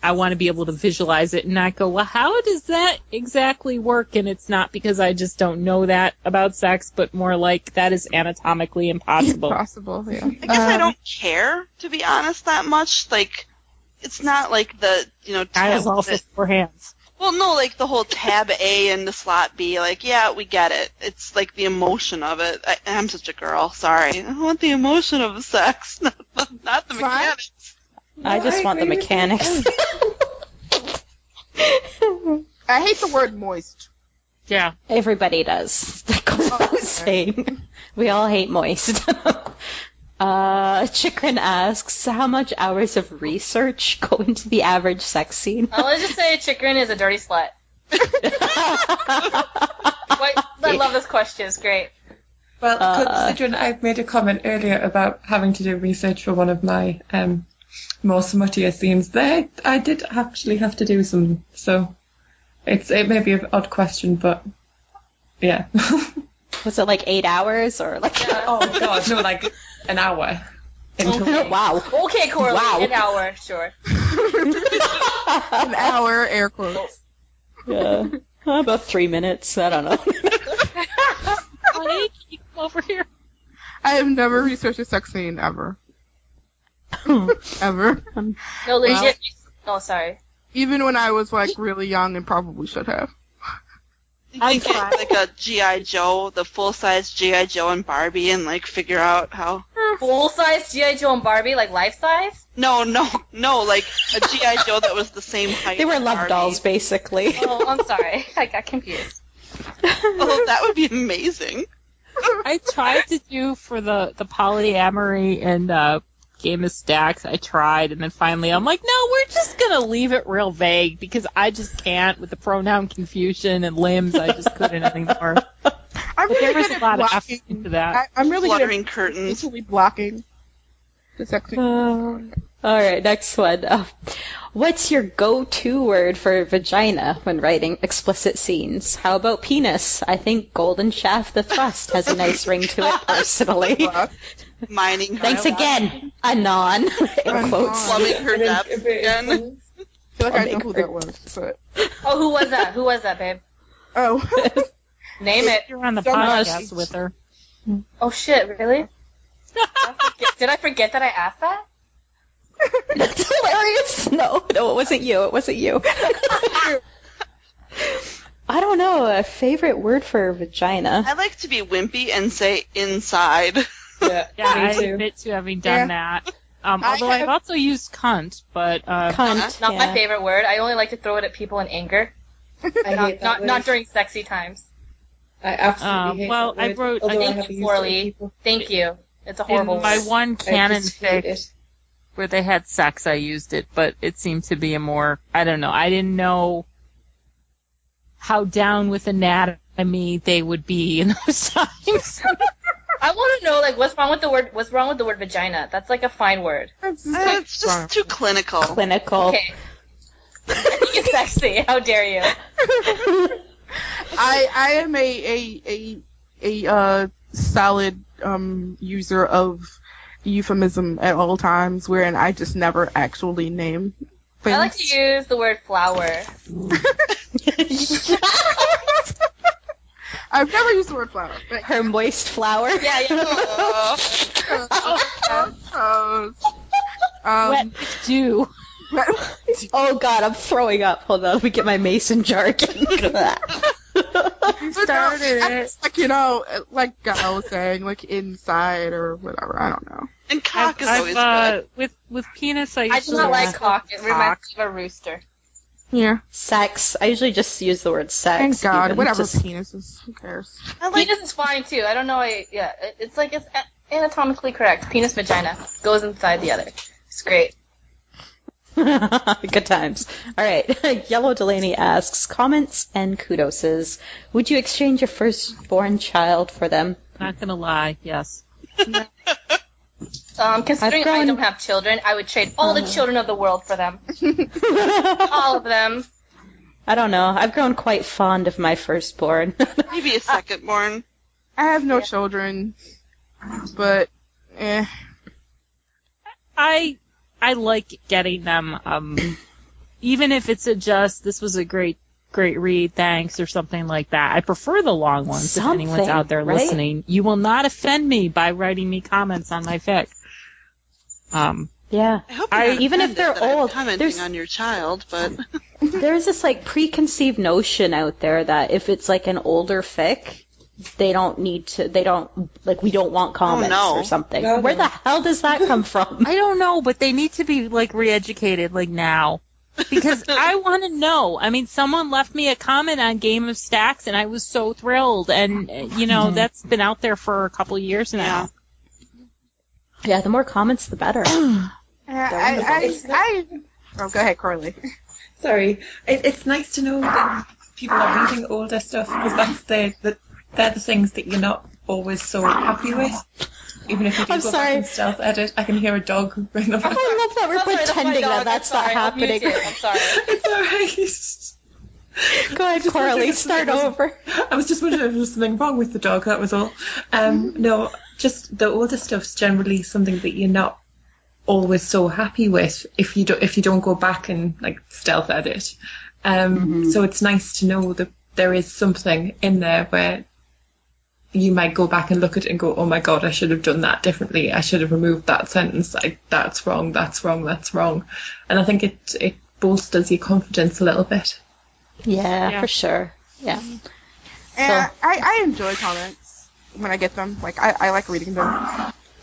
I want to be able to visualize it and not go, well, how does that exactly work? And it's not because I just don't know that about sex, but more like that is anatomically impossible. Possible, yeah. I guess I Um, don't care to be honest that much. Like, it's not like the you know. I have taboo also that- four hands. Well, no, like the whole tab A and the slot B. Like, yeah, we get it. It's like the emotion of it. I, I'm such a girl. Sorry. I want the emotion of the sex, <laughs> not the, not the Fine. mechanics. I just I want the agree with you. mechanics. <laughs> I hate the word moist. Yeah. Everybody does. That goes without saying. We all hate moist. <laughs> uh, <laughs> Chikrin asks, how much hours of research <laughs> go into the average sex scene? I want to just say Chikrin is a dirty slut. <laughs> Wait, I love this question. It's great. Well, Uh, considering I've made a comment earlier about having to do research for one of my um, more smuttier scenes, there I did actually have to do some. So it's it may be an odd question, but yeah. Was it like eight hours or like? <laughs> oh god, no, like an hour. Into <laughs> Okay. wow. Okay, Coralie, Wow. an hour, sure. <laughs> An hour, air quotes. Yeah. About three minutes. I don't know. Honey, can you come over here? I have never researched a sex scene ever. ever. No, legit. Oh, sorry. Even when I was like really young and probably should have. You think it's like a GI Joe, the full size GI Joe and Barbie, and like figure out how. Full size G.I. Joe and Barbie, like life size? No, no, no, like a GI Joe that was the same height. they were as love Barbie. dolls, basically. Oh, I'm sorry. I got confused. <laughs> Oh, that would be amazing. I tried to do for the the polyamory and uh, game of stacks. I tried, and then finally I'm like, no, we're just gonna leave it real vague because I just can't with the pronoun confusion and limbs. I just couldn't anymore. <laughs> I'm really there was good a lot of blocking. effort into that. I, I'm really good Fluttering at curtains. visually blocking the sex. Uh, all right, next one. Uh, what's your go-to word for vagina when writing explicit scenes? How about penis? I think Golden Shaft the Thrust has a nice ring to it, <laughs> personally. Mining. Thanks again, Anon. <laughs> Air Anon. quotes. Plumbing her And depths a bit of again. I feel like I know who that was, but Oh, who was that? Who was that, babe? oh, <laughs> Name it. You're on the So much. podcast with her. Oh shit, really? Did I forget- Did I forget that I asked that? That's hilarious. No, no, it wasn't you. It wasn't you. <laughs> I don't know. A favorite word for vagina? I like to be wimpy and say inside. Yeah, <laughs> Yeah, me I too. admit to having done that. Um, I although have- I've also used cunt, but uh, Cunt. Not yeah. my favorite word. I only like to throw it at people in anger. <laughs> I Not hate that not, not during sexy times. I absolutely Um, hate well, that I word, wrote- although I I think you used it poorly. Thank you. It's a horrible. in horrible my word. one I canon just hate fic it. where they had sex, I used it, but it seemed to be a more I don't know. I didn't know how down with anatomy they would be in those <laughs> times. I want to know like what's wrong with the word what's wrong with the word vagina? That's like a fine word. that's just Uh, like- it's just too clinical. Clinical. Okay. I think it's sexy. How dare you? I I am a a a a uh, solid um user of euphemism at all times, wherein I just never actually name things. I like to use the word flower. <laughs> <laughs> <laughs> I've never used the word flower. But Her moist flower. Yeah, yeah. Uh, <laughs> uh, um, Wet dew. Oh god, I'm throwing up. Hold on, let me get my mason jar again. <laughs> you started it. Like you know, like I was saying, like inside or whatever. I don't know. and cock is I've, always uh, good. with with penis, I I do not like use cock. It cock. reminds me of a rooster. Yeah. sex. I usually just use the word sex. Thank God. even Whatever just- penises. Who cares? I like Penis is fine too. I don't know. I, yeah, it's like it's anatomically correct. Penis vagina goes inside the other. It's great. <laughs> Good times. All right. <laughs> Yellow Delaney asks comments and kudoses. Would you exchange your firstborn child for them? Not gonna lie, yes. <laughs> Um, considering I've grown- I don't have children, I would trade all the children of the world for them. <laughs> all of them. I don't know. I've grown quite fond of my firstborn. <laughs> maybe a second born. I have no Yeah. children, but eh. I I like getting them. Um, <clears throat> even if it's a just this was a great great read, thanks or something like that. I prefer the long ones. if anyone's out there right? listening, you will not offend me by writing me comments on my fic. Um, yeah. I hope I- you're not even if they're old, commenting there's- on your child, but <laughs> there's this like preconceived notion out there that if it's like an older fic, they don't need to. They don't like. We don't want comments no. or something. No, Where no. the hell does that come from? I don't know, but they need to be like re-educated like now. Because <laughs> I want to know. I mean, someone left me a comment on Game of Stacks, and I was so thrilled. And you know, that's been out there for a couple years now. Yeah, the more comments, the better. <clears throat> Uh, I, I, I, oh, go ahead, Carly. <laughs> Sorry, it, it's nice to know that people are reading older stuff because that's the, the they're the things that you're not always so happy with. Even if you do I'm go sorry. back and stealth edit, I can hear a dog in the I background. love that we're sorry, pretending that dog. that's I'm not. I'll happening. I'm sorry. <laughs> It's alright. <laughs> Go ahead, Just Coralie, start over. I was just wondering if there was something wrong with the dog. That was all. Um, no, just the older stuff's generally something that you're not always so happy with if you don't if you don't go back and like stealth edit. Um, So it's nice to know that there is something in there where you might go back and look at it and go, "Oh my god, I should have done that differently. I should have removed that sentence. I, that's wrong. That's wrong. That's wrong." And I think it it bolsters your confidence a little bit. Yeah, Yeah. for sure. Yeah. And I, I enjoy comments when I get them. Like, I, I like reading them.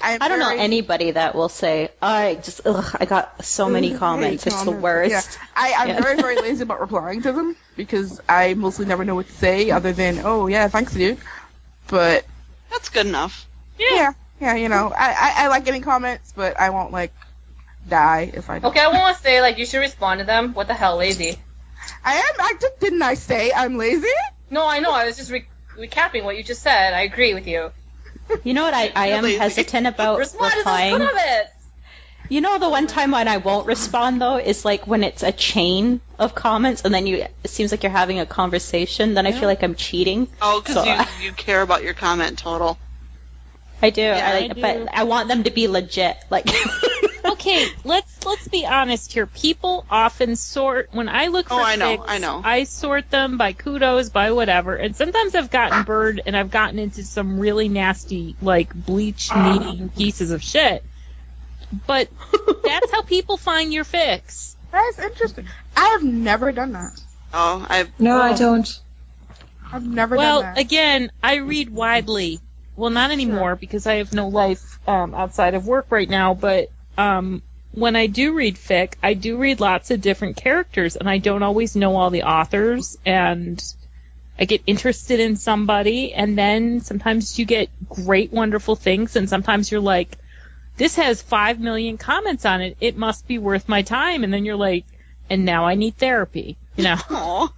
I'm I don't know anybody that will say, I just, ugh, I got so many comments. It's the worst. Yeah. I, I'm Yeah. very, very lazy about replying to them because I mostly never know what to say other than, oh, yeah, thanks, dude. But, That's good enough. yeah, yeah, you know, I, I, I like getting comments, but I won't, like, die if I don't. Okay, I want to say like you should respond to them. What the hell, lazy? I am, I just didn't I say I'm lazy? No, I know. I was just re- recapping what you just said. I agree with you. You know what I, I am hesitant about Respond to replying? comments. You know the one time when I won't respond though is like when it's a chain of comments and then you it seems like you're having a conversation. Then I feel like I'm cheating. Oh, because So- you, <laughs> you care about your comment total. I do, Yeah, I, I do. but I want them to be legit. Like, <laughs> okay, let's let's be honest here. People often sort when I look for Oh, I know, fics, I know. I sort them by kudos, by whatever. And sometimes I've gotten burned and I've gotten into some really nasty like bleach needing pieces of shit. But <laughs> that's how people find your fix. That's interesting. I have never done that. Oh, I No, I don't. I've never Well, done that. again, I read widely. Well, not anymore because I have no life um, outside of work right now. But um, when I do read fic, I do read lots of different characters, and I don't always know all the authors. And I get interested in somebody, and then sometimes you get great, wonderful things, and sometimes you're like, "This has five million comments on it. It must be worth my time." And then you're like, "And now I need therapy." You know. <laughs> Aw.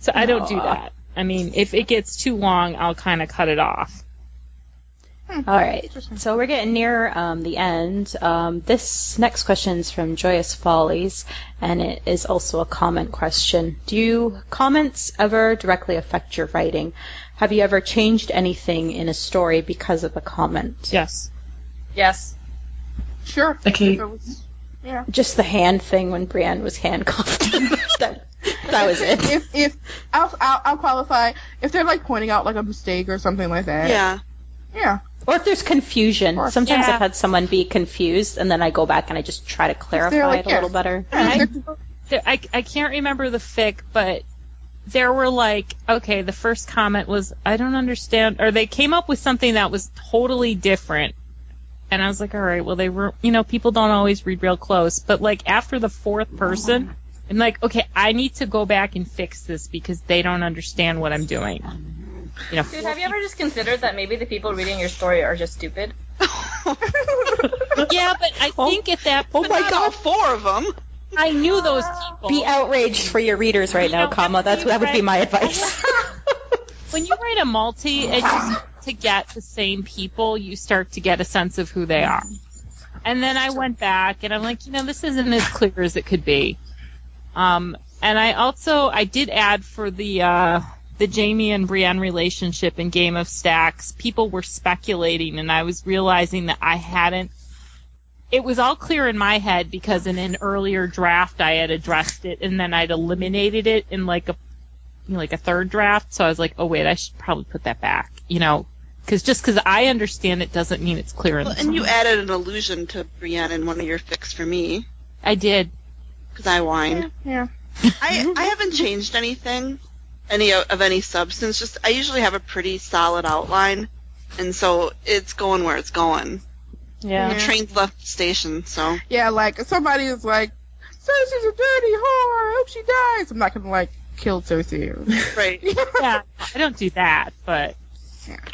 So I don't do that. I mean, if it gets too long, I'll kind of cut it off. All right. So we're getting near um, the end. Um, this next question is from Joyous Follies, and it is also a comment question. Do you comments ever directly affect your writing? Have you ever changed anything in a story because of a comment? Yes. Yes. sure. Okay. Was- yeah. Just the hand thing when Brienne was handcuffed. <laughs> that, that was it. If if I'll, I'll I'll qualify if they're like pointing out like a mistake or something like that. yeah. Yeah. Or if there's confusion. course. Sometimes Yeah. I've had someone be confused, and then I go back and I just try to clarify like, it a yeah. little better. Yeah, There, I, I can't remember the fic, but there were like, okay, the first comment was, I don't understand, or they came up with something that was totally different. And I was like, all right, well, they were, you know, people don't always read real close, but like after the fourth person, I'm like, okay, I need to go back and fix this because they don't understand what I'm doing. You know, Dude, have you ever just considered that maybe the people reading your story are just stupid? <laughs> yeah, but I think at that Oh point, my Not all god. four of them. I knew those people. Be outraged for your readers right now, know, comma. That's that would be my advice. <laughs> when you write a multi and you start to get the same people, you start to get a sense of who they are. And then I went back and I'm like, you know, this isn't as clear as it could be. Um, and I also I did add for the uh, the Jaime and Brienne relationship in Game of Stacks. People were speculating, and I was realizing that I hadn't. It was all clear in my head because in an earlier draft I had addressed it, and then I'd eliminated it in like a you know, like a third draft. So I was like, oh wait, I should probably put that back. You know, because just because I understand it doesn't mean it's clear in Well, the and you added an allusion to Brienne in one of your fics for me, I did. because I whined. yeah. I I haven't changed anything, any of any substance. Just I usually have a pretty solid outline, and so it's going where it's going. Yeah. The train's left the station, so Yeah, like somebody is like, Cersei's a dirty whore. I hope she dies. I'm not gonna like kill Cersei. <laughs> right. <laughs> Yeah, I don't do that, but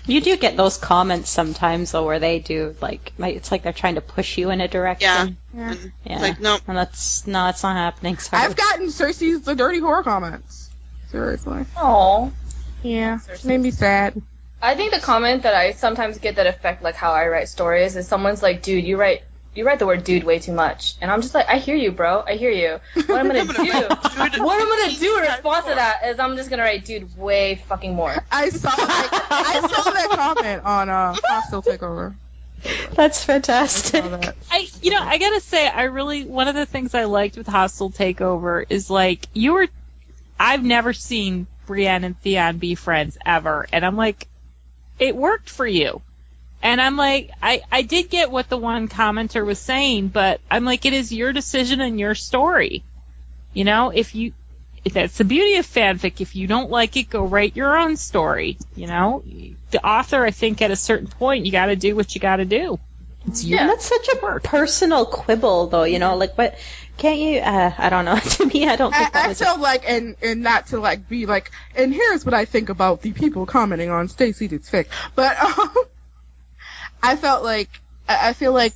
You do get those comments sometimes, though, where they do like, like it's like they're trying to push you in a direction. Yeah. And Yeah. It's like no, And that's no, it's not happening. Sorry. I've gotten Cersei's the dirty whore comments. Seriously. Oh. Yeah. Cersei. Made me sad. I think the comment that I sometimes get that affect like how I write stories is someone's like, "Dude, you write you write the word dude way too much," and I'm just like, "I hear you, bro. I hear you. What I'm gonna <laughs> do, what I'm gonna do in response to that is I'm just gonna write dude way fucking more." I saw like, I saw that comment on uh Hostile Takeover. That's fantastic. saw that. I, you know, I gotta say, I really one of the things I liked with Hostile Takeover is like you were. I've never seen Brienne and Theon be friends ever, and I'm like, it worked for you. And I'm like, I, I did get what the one commenter was saying, but I'm like, it is your decision and your story. You know, if you, if that's the beauty of fanfic. If you don't like it, go write your own story. You know, the author, I think, at a certain point, you got to do what you got to do. It's your And that's such a personal quibble, though. You know, like, but can't you? Uh, I don't know. <laughs> to me, I don't think I, that I was. a- felt like, and and not to like be like, and here's what I think about the people commenting on Stacey It's Fic, but <laughs> um, I felt like I, I feel like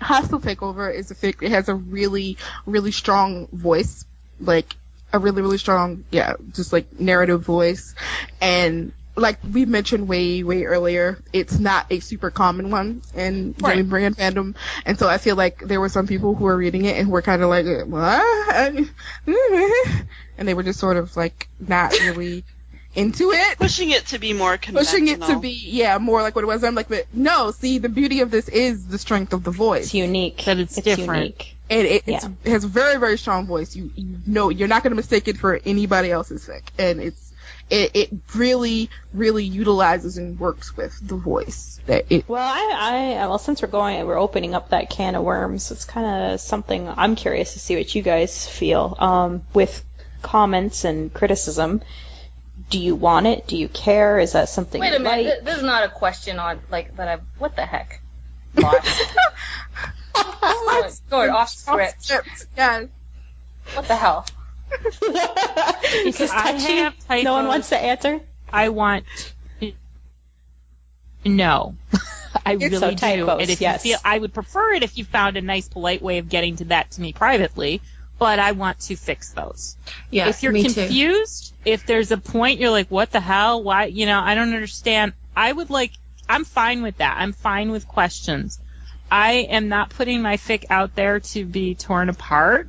Hostile Takeover is a fic. It has a really really strong voice, like a really really strong, yeah, just like narrative voice, and like we mentioned way way earlier, it's not a super common one in Right. Jaime Brienne fandom, and so I feel like there were some people who were reading it and who were kind of like, what? <laughs> and they were just sort of like not really into it. pushing it to be more conventional. Pushing it to be, yeah, more like what it was. I'm like, but no, see, the beauty of this is the strength of the voice. It's unique. That it's different. unique. And it, it's, Yeah. it has a very, very strong voice. You, you know, you're not going to mistake it for anybody else's fic. And it's, it, it really, really utilizes and works with the voice. That it, Well, I, I, well, since we're going, we're opening up that can of worms. It's kind of something I'm curious to see what you guys feel. Um, with comments and criticism, do you want it? Do you care? Is that something Wait a you minute, like? this is not a question on like that. I what the heck? Lost. going, going off script. yeah. What the hell? Is this I touchy? typos. No one wants to answer. I want no. <laughs> I It's really so do. typos, and if yes. you feel, I would prefer it if you found a nice, polite way of getting to that to me privately. But I want to fix those. Yeah, if you're me too. confused, if there's a point you're like, what the hell? Why? You know, I don't understand. I would like, I'm fine with that. I'm fine with questions. I am not putting my fic out there to be torn apart.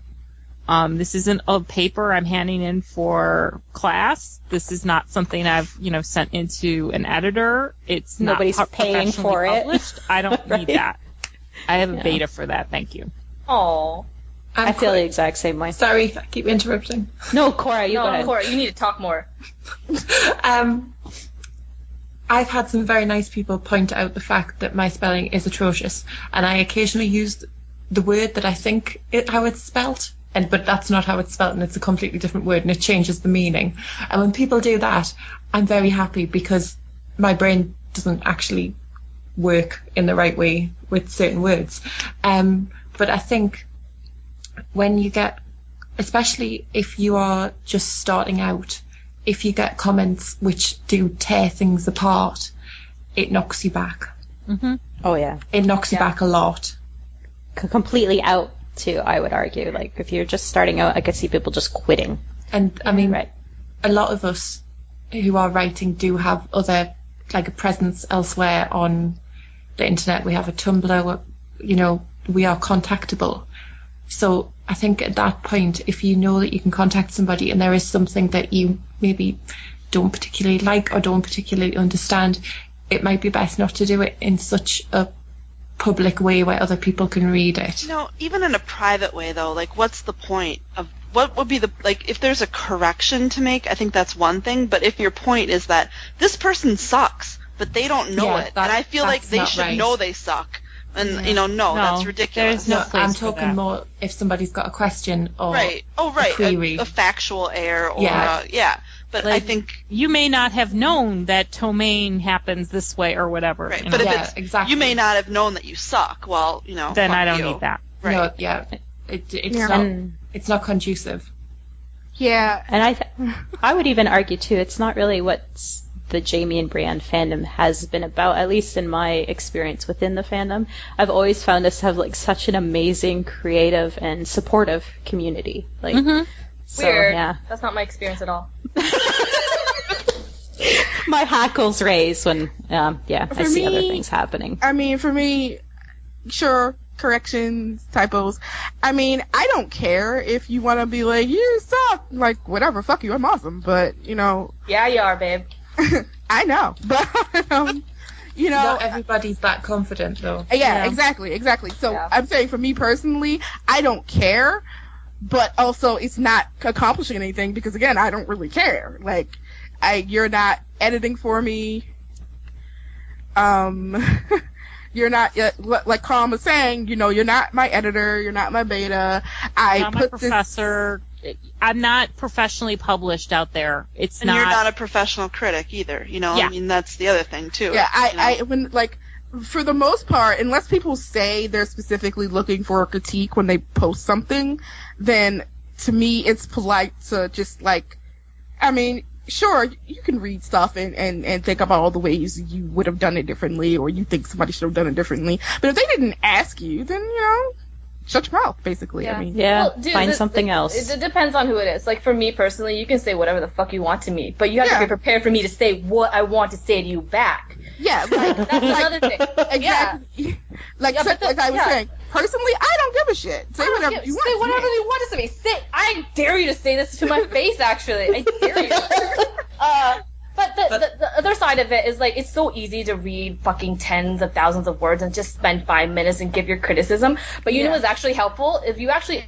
Um, this isn't a paper I'm handing in for class. This is not something I've, you know, sent into an editor. It's Nobody's pu- paying professionally for it. published. I don't <laughs> Right. need that. I have a Yeah. beta for that. Thank you. Oh I'm I feel quite- the exact same way. Sorry, I keep interrupting. No, Cora, you go no, ahead. Cora, you need to talk more. <laughs> Um, I've had some very nice people point out the fact that my spelling is atrocious, and I occasionally use the word that I think it, how it's spelt, and but that's not how it's spelt, and it's a completely different word, and it changes the meaning. And when people do that, I'm very happy because my brain doesn't actually work in the right way with certain words. Um, but I think when you get, especially if you are just starting out, if you get comments which do tear things apart, it knocks you back. Oh yeah, It knocks you Yeah. back a lot. C- completely out too. I would argue. Like if you're just starting out, I could see people just quitting. And I mean, Right. a lot of us who are writing do have other, like a presence elsewhere on the internet. We have a Tumblr, you know, we are contactable. So I think at that point, if you know that you can contact somebody and there is something that you maybe don't particularly like or don't particularly understand, it might be best not to do it in such a public way where other people can read it. You know, even in a private way though, like what's the point of what would be the like if there's a correction to make, I think that's one thing, but if your point is that this person sucks, but they don't know Yeah, it, that- and I feel like they should right. know they suck, And you know, no, No, that's ridiculous. there's no No, place I'm for talking that. more if somebody's got a question or Right. Oh, right. query. A, a factual error or Yeah. yeah. yeah. But I think You may not have known that Tomaine happens this way or whatever. right. you But know? if Yeah, it's exactly. you may not have known that you suck. Well, you know, then I don't you. need that. Right. no, yeah, it, it's Yeah. not it's not conducive. Yeah. and I th- I would even argue too, it's not really what the Jaime and Brienne fandom has been about. At least in my experience within the fandom, I've always found us to have like such an amazing, creative, and supportive community. Like, Mhm. So, Weird. yeah. That's not my experience at all. <laughs> my hackles raise when, um, yeah, I For see other things happening. I mean, for me, sure, corrections, typos. I mean, I don't care if you want to be like, you suck. Like, whatever, fuck you, I'm awesome. But, you know, Yeah, you are, babe. <laughs> I know. <laughs> But, um, you know. Not everybody's that confident though. Yeah, Yeah. exactly, exactly. So Yeah. I'm saying for me personally, I don't care, but also it's not accomplishing anything because again, I don't really care. Like, I you're not editing for me. Um, <laughs> you're not uh, li- like Colin was saying. You know, you're not my editor. You're not my beta. I I'm not my put this. professor. I'm not professionally published out there. It's And not. you're not a professional critic either. You know, Yeah. I mean that's the other thing too. Yeah, I, you know? I when like for the most part, unless people say they're specifically looking for a critique when they post something, then to me it's polite to just like, I mean, sure you can read stuff and and and think about all the ways you would have done it differently or you think somebody should have done it differently. But if they didn't ask you, then you know, shut your mouth. Basically, I mean, Yeah, Well, dude, find the- something the- else. It, it depends on who it is. Like for me personally, you can say whatever the fuck you want to me, but you have Yeah. to be prepared for me to say what I want to say to you back. yeah, like, That's another thing. <laughs> Yeah. exactly. <laughs> Like Yeah, so- the- like I was yeah. saying, personally, I don't give a shit. Say whatever Yeah, you want. To say whatever me. you want to me. Say, I dare you to say this to my face. Actually, I dare you. <laughs> uh, but the, the, the other side of it is like it's so easy to read fucking tens of thousands of words and just spend five minutes and give your criticism. But you know Yeah. what's actually helpful if you actually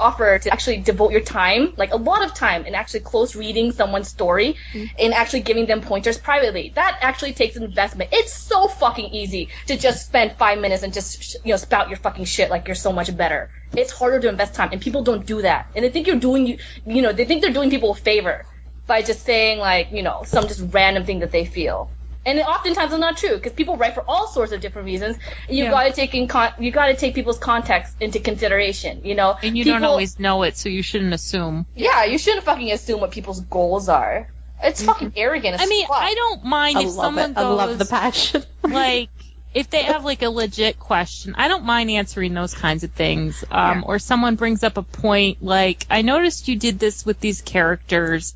offer to actually devote your time, like a lot of time, and actually close reading someone's story mm-hmm. and actually giving them pointers privately. That actually takes investment. It's so fucking easy to just spend five minutes and just sh- you know spout your fucking shit like you're so much better. It's harder to invest time, and people don't do that. And they think you're doing you you know they think they're doing people a favor by just saying like you know some just random thing that they feel. And it oftentimes it's not true because people write for all sorts of different reasons. And you Yeah. gotta take in con- you gotta take people's context into consideration. You know, and you People- don't always know it, so you shouldn't assume. yeah, you shouldn't fucking assume what people's goals are. It's fucking arrogant I mean, fuck. I don't mind I if someone it. goes I love the passion. <laughs> like if they have like a legit question, I don't mind answering those kinds of things. Um, Or someone brings up a point like, I noticed you did this with these characters.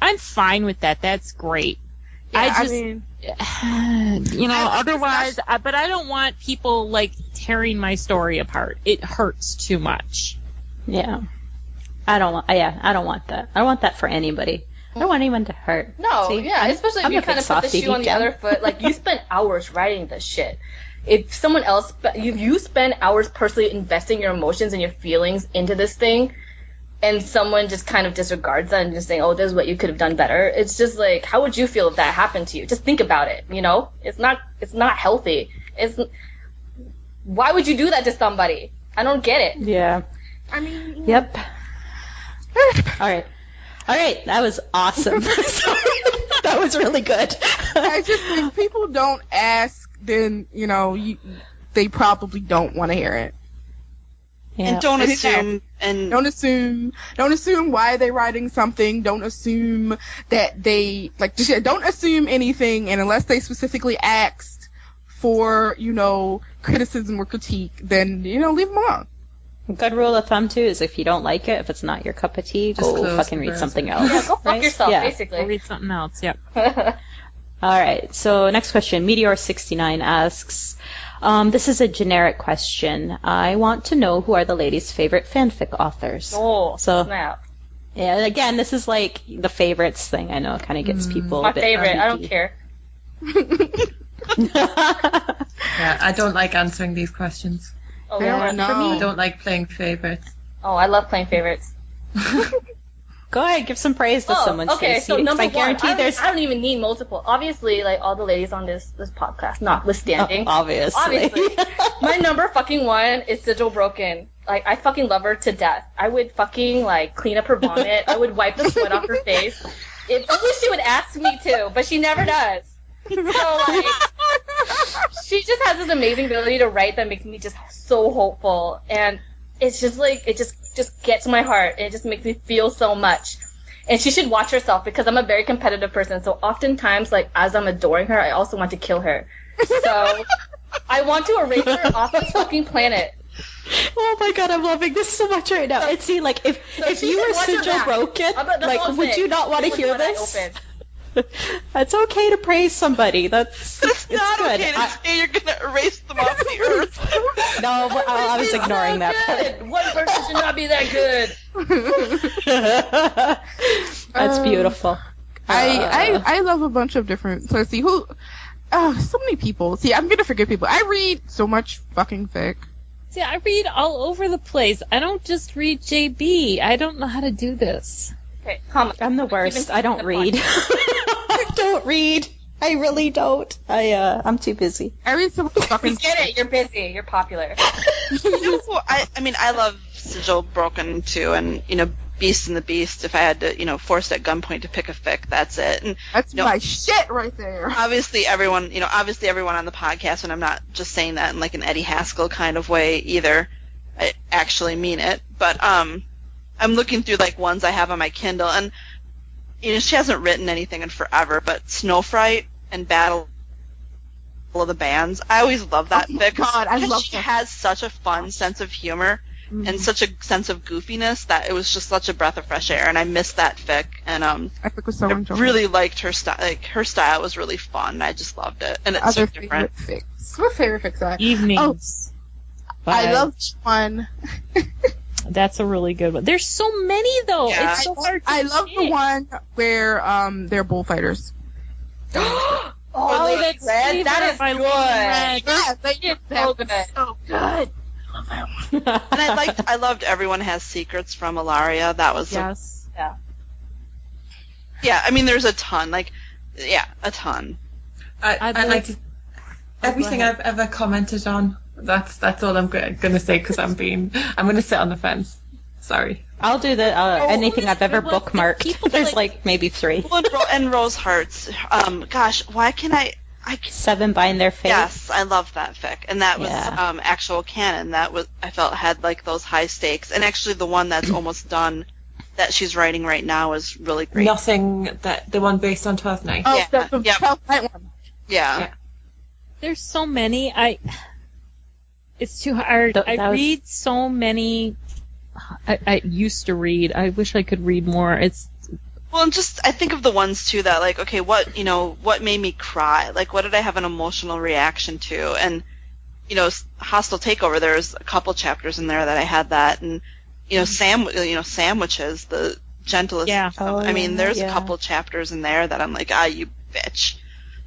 I'm fine with that. That's great. Yeah, I just, mean, <sighs> you know, I otherwise, I, but I don't want people like tearing my story apart. It hurts too much. Yeah. I don't want. Yeah, I don't want that. I don't want that for anybody. I don't want anyone to hurt. No, See, yeah, I'm- especially I'm if you kind of put the shoe on deep the other foot. Like you spent <laughs> hours writing this shit. If someone else, if you spend hours personally investing your emotions and your feelings into this thing, and someone just kind of disregards that and just saying, "Oh, this is what you could have done better," it's just like, how would you feel if that happened to you? Just think about it. You know, it's not, it's not healthy. It's, why would you do that to somebody? I don't get it. Yeah. I mean, Yep. <sighs> All right. All right. That was awesome. <laughs> that was really good. I just if people don't ask, then you know you, they probably don't want to hear it. Yeah. and don't And it's assume and Don't assume. Don't assume why they're writing something. Don't assume that they like. Just, don't assume anything, and unless they specifically asked for you know criticism or critique, then you know leave them alone. Good rule of thumb too is if you don't like it, if it's not your cup of tea, Just go fucking read something else. Yeah, go fuck right? yourself, Yeah. I'll basically. read something else. Yep. <laughs> <laughs> All right. So next question, Meteor69 asks, um, this is a generic question. I want to know who are the ladies' favorite fanfic authors. oh, So- snap. Yeah, again, this is like the favorites thing. I know it kind of gets people. My a bit favorite. I don't care. <laughs> Yeah, I don't like answering these questions. Oh, I Lord. don't. I don't like playing favourites. Oh, I love playing favorites. <laughs> Go ahead, give some praise to Oh, someone, okay. Stacey. So number I one, guarantee I don't, there's I don't even need multiple. Obviously, like all the ladies on this this podcast, notwithstanding. Oh, <laughs> obviously. Obviously. My number fucking one is Sigil Broken. Like I fucking love her to death. I would fucking like clean up her vomit. I would wipe the sweat off her face. If only she would ask me to, but she never does. So like, she just has this amazing ability to write that makes me just so hopeful, and it's just like it just just gets my heart. It just makes me feel so much. And she should watch herself because I'm a very competitive person. So oftentimes, like as I'm adoring her, I also want to kill her. So <laughs> I want to erase her off this fucking planet. Oh my god, I'm loving this so much right now. And see, like, if So if you were watch her sigil back. broken, I'm not- that's all like, would you not want to hear this? Opened. <laughs> It's okay to praise somebody. That's <laughs> It's it's not good. okay to I- say you're gonna erase them off the <laughs> earth. no, but I, I was ignoring that good. One person should not be that good. That's Uh, beautiful. I, Uh, I I love a bunch of different. So let's see who. Oh, so many people. See, I'm gonna forget people. I read so much fucking fic. See, I read all over the place. I don't just read JB. I don't know how to do this. Okay, calm. I'm the worst. I don't read. <laughs> I don't read. I really don't. I uh, I'm too busy. I read so much We fucking. get it. You're busy. You're popular. <laughs> <laughs> You know I, I mean, I love Sigil Broken too, and you know, Beast and the Beast. If I had to, you know, forced at gunpoint to pick a fic, that's it. And That's No. my shit right there. obviously, everyone, you know, obviously everyone on the podcast, and I'm not just saying that in like an Eddie Haskell kind of way either. I actually mean it, but um, I'm looking through like ones I have on my Kindle, and you know, she hasn't written anything in forever, but Snowfright and Battle of the Bands. I always love that Oh my fic. God, I because love she that. has such a fun sense of humor Mhm. and such a sense of goofiness that it was just such a breath of fresh air, and I missed that fic, and um, I think was so I enjoyable. really liked her style. Like her style was really fun. and I just loved it, and it's Other so different. favorite fics. What favorite fics are? Evenings. I loved love one. <laughs> That's a really good one. There's so many though. Yeah. It's so hard. To I love the one where um they're bullfighters. <gasps> Oh, Oh, Lady that's Red. Lady That Red is by good. Lady Red. Yeah, they It's that so good. so good. I love that one. And I liked, I loved Everyone Has Secrets from Ilaria. That was, a- Yes. yeah. Yeah, I mean, there's a ton. Like, yeah, a ton. I, I'd like- like to, everything. I've ever commented on. That's that's all I'm gonna say because I'm being I'm gonna sit on the fence. Sorry. I'll do the uh, Oh, anything I've ever well, the bookmarked. people <laughs> There's like- like maybe three. And, Ro- and Rose Hearts. Um, gosh, why can I? I c- Seven bind their fate. yes, I love that fic, and that was Yeah. um actual canon. That was I felt had like those high stakes, and actually the one that's almost done that she's writing right now is really great. Nothing that the one based on Twelfth Night. Oh, Yeah, the, the yep. Twelfth Night one. Yeah. Yeah. There's so many. I. It's too hard. Th- I was- read so many. I, I used to read. I wish I could read more. It's Well, and just I think of the ones too that like, okay, what you know, what made me cry? Like, what did I have an emotional reaction to? And you know, hostile takeover. There's a couple chapters in there that I had that, and you know, sam, you know, sandwiches, the gentlest. Yeah. of- I Oh, mean, there's yeah. a couple chapters in there that I'm like, ah, you bitch.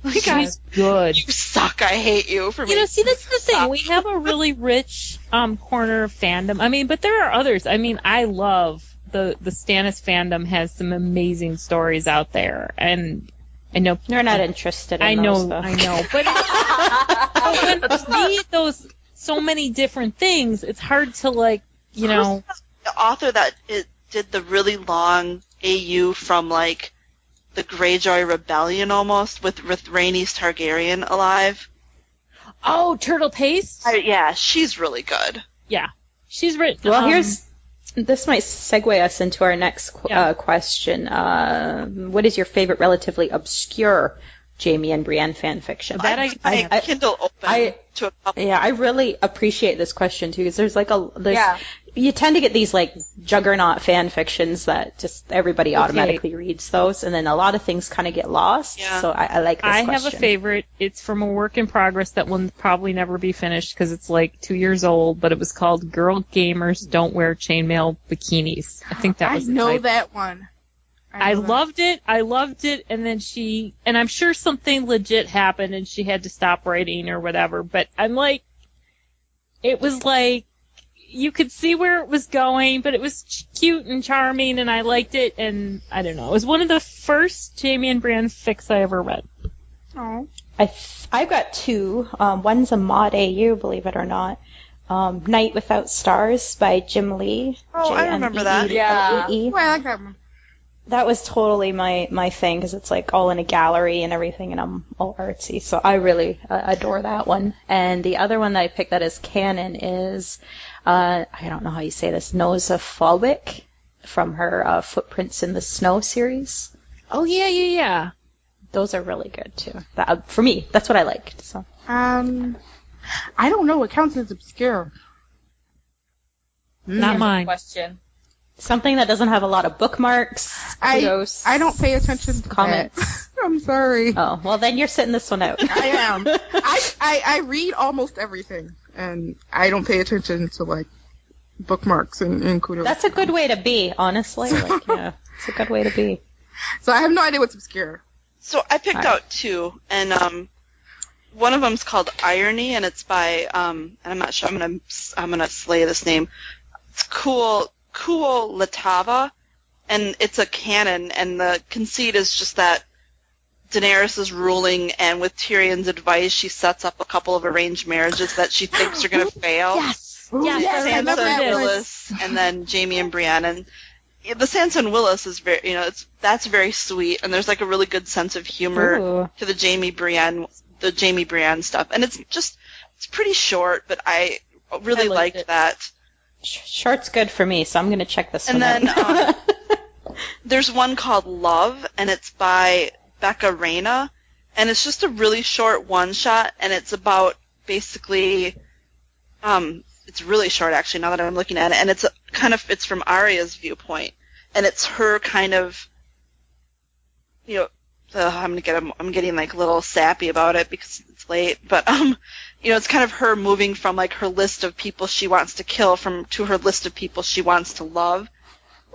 <laughs> Like, I, she's good. you suck. I hate you for me. You know, making see, that's the thing. We have a really <laughs> rich um, corner of fandom. I mean, but there are others. I mean, I love the the Stannis fandom has some amazing stories out there, and I know You're not interested in I those, know, though. I know, but, <laughs> but when you read those so many different things, it's hard to like, you know, the author that did the really long AU from like the Greyjoy Rebellion almost with with Rhaenys Targaryen alive. oh, Turtle Pace. I, yeah, she's really good. yeah, she's written. Well, um, here's this might segue us into our next qu- Yeah. uh, question. Uh, what is your favorite relatively obscure Jaime and Brienne fan fiction? That I- I, I- Kindle open I- to a couple. yeah, I really appreciate this question too because there's like a there's Yeah. You tend to get these like juggernaut fan fictions that just everybody automatically reads those, and then a lot of things kind of get lost. Yeah. So I, I like this I question. have a favorite. It's from a work in progress that will probably never be finished because it's like two years old, but it was called "Girl Gamers Don't Wear Chainmail Bikinis." I think that I was. the know title. that one. I know that. loved it. I loved it, and then she and I'm sure something legit happened, and she had to stop writing or whatever. But I'm like, it was like, you could see where it was going, but it was ch- cute and charming, and I liked it. And I don't know, it was one of the first Jaime and Brienne fics I ever read. Oh. I th- I've got two. Um, one's a mod AU, believe it or not. Um, Night Without Stars by Jim Lee. Oh, I remember that. Yeah. J-M-E-E-L-E-E. Oh, I like that one. That was totally my my thing because it's like all in a gallery and everything, and I'm all artsy. So I really uh, adore that one. And the other one that I picked that is canon is uh, I don't know how you say this, Noza Fulwick from her uh, Footprints in the Snow series. Oh yeah, yeah, yeah. Those are really good too. That, uh, for me, that's what I liked. So Um, I don't know. It counts as obscure. Not mine. Question. something that doesn't have a lot of bookmarks. I Kudos. I don't pay attention to Comments. <laughs> I'm sorry. Oh well, then you're sitting this one out. I am. <laughs> I, I I read almost everything, and I don't pay attention to like bookmarks and, and kudos. That's a good way to be, honestly. <laughs> Like, yeah, it's a good way to be. So I have no idea what's obscure. So I picked Alright. out two, and um, one of them's called Irony, and it's by um, and I'm not sure I'm gonna I'm gonna slay this name. It's cool cool Latava, and it's a canon, and the conceit is just that Daenerys is ruling, and with Tyrion's advice, she sets up a couple of arranged marriages that she thinks are gonna <gasps> fail. Yes. Yes, yes, I love Sansa that and. Willas, and then Jaime and Brienne, and yeah, the Sansa and Willas is very, you know, it's that's very sweet, and there's like a really good sense of humor Ooh. to the Jaime Brienne, the Jaime Brienne stuff, and it's just it's pretty short, but I really I liked liked that. Short's good for me, so I'm gonna check this one. And one then, out. Um, <laughs> there's one called Love, and it's by Becca Reyna, and it's just a really short one shot, and it's about basically, um, it's really short actually. Now that I'm looking at it, and it's a, kind of it's from Arya's viewpoint, and it's her kind of, you know, I'm gonna get I'm getting like a little sappy about it because it's late, but um, you know, it's kind of her moving from like her list of people she wants to kill from to her list of people she wants to love,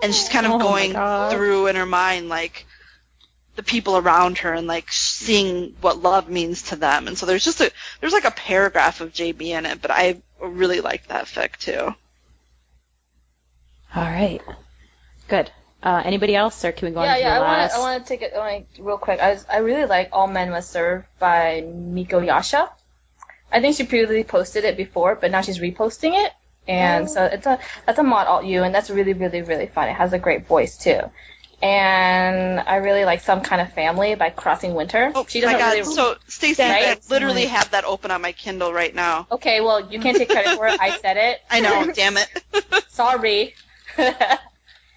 and she's kind of Oh going through in her mind like the people around her and like seeing what love means to them. And so there's just a there's like a paragraph of JB in it, but I really like that fic too. All right, good. Uh, anybody else, or can we go Yeah, on to yeah. the I want last? to. I want to take it like real quick. I was, I really like All Men Must Serve by Miko Yasha. I think she previously posted it before, but now she's reposting it, and so it's a that's a mod AU, and that's really really really fun. It has a great voice too. And I really like Some Kind of Family by Crossing Winter. Oh she my doesn't god! really. So Stacey, Right? I literally have that open on my Kindle right now. okay, well you can't take credit for it. I said it. <laughs> I know, <laughs> damn it. <laughs> Sorry.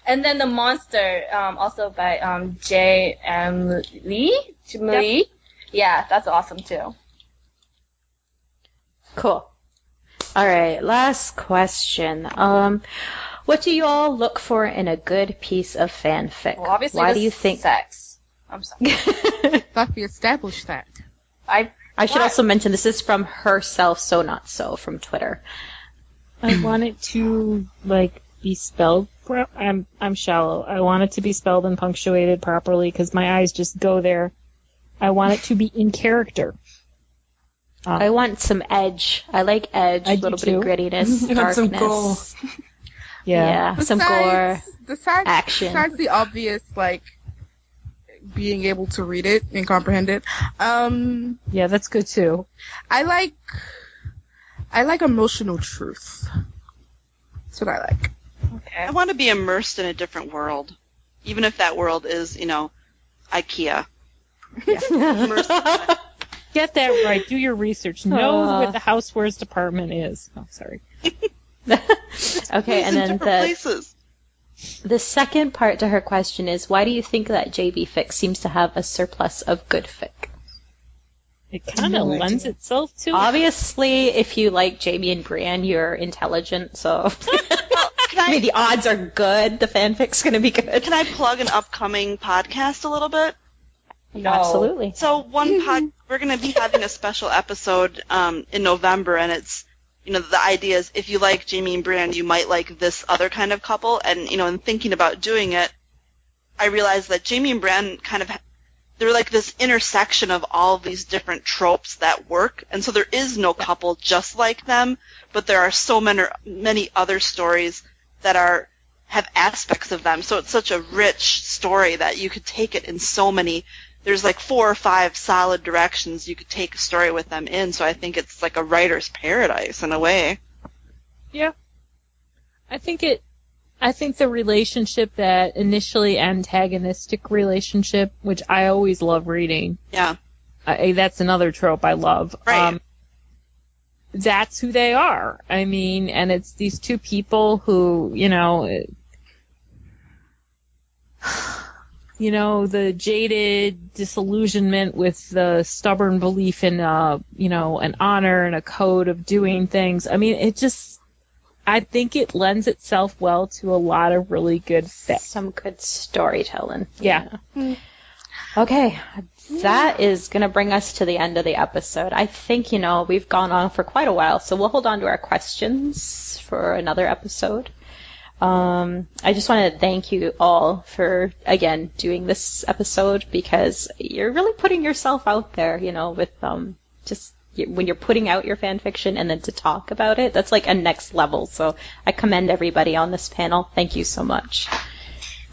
and then the monster, um, also by um, J. M. Lee. Jim Lee. Yeah, that's awesome too. Cool. All right, last question. Um, what do you all look for in a good piece of fanfic? Well, obviously, Why do you think? sex? I'm sorry. <laughs> Thought we established that. I I should Why? also mention this is from herself, so not so from Twitter. I want it to like be spelled. Pro- I'm I'm shallow. I want it to be spelled and punctuated properly because my eyes just go there. I want it to be in character. I want some edge. I like edge, I a do little bit of too. grittiness, <laughs> You want some darkness. <laughs> Yeah. Yeah, some gore. Besides, action. Besides the obvious, like being able to read it and comprehend it, um, Yeah, that's good too. I like I like emotional truth. That's what I like. okay. I want to be immersed in a different world, even if that world is, you know, IKEA. Immersed in it. Get that right. Do your research. Know Aw. what the housewares department is. Oh, sorry. <laughs> <laughs> okay, and in then different the places. the second part to her question is why do you think that JB fic seems to have a surplus of good fic? It kind of No lends idea. itself to it. Obviously, if you like Jaime and Brienne, you're intelligent, so <laughs> Can I mean the odds are good. The fanfic's going to be good. can I plug an upcoming podcast a little bit? No. Absolutely. So one pod, we're going to be having a special episode um, in November, and it's you know the idea is if you like Jaime and Brienne, you might like this other kind of couple, and you know in thinking about doing it, I realized that Jaime and Brienne kind of, they're like this intersection of all these different tropes that work. And so there is no couple just like them, but there are so many many other stories that are have aspects of them. So it's such a rich story that you could take it in so many there's like four or five solid directions you could take a story with them in. So I think it's like a writer's paradise in a way. Yeah. I think it I think the relationship that initially antagonistic relationship, which I always love reading. Yeah. I, that's another trope I love. Right. Um, that's who they are. I mean, and it's these two people who, you know, you know, the jaded disillusionment with the stubborn belief in, uh, you know, an honor and a code of doing things. I mean, it just, I think it lends itself well to a lot of really good fic. Some good storytelling. Yeah. Okay, that is going to bring us to the end of the episode. I think, you know, we've gone on for quite a while, so we'll hold on to our questions for another episode. Um, I just want to thank you all for, again, doing this episode because you're really putting yourself out there, you know, with, um, just when you're putting out your fan fiction and then to talk about it, that's like a next level. So I commend everybody on this panel. Thank you so much.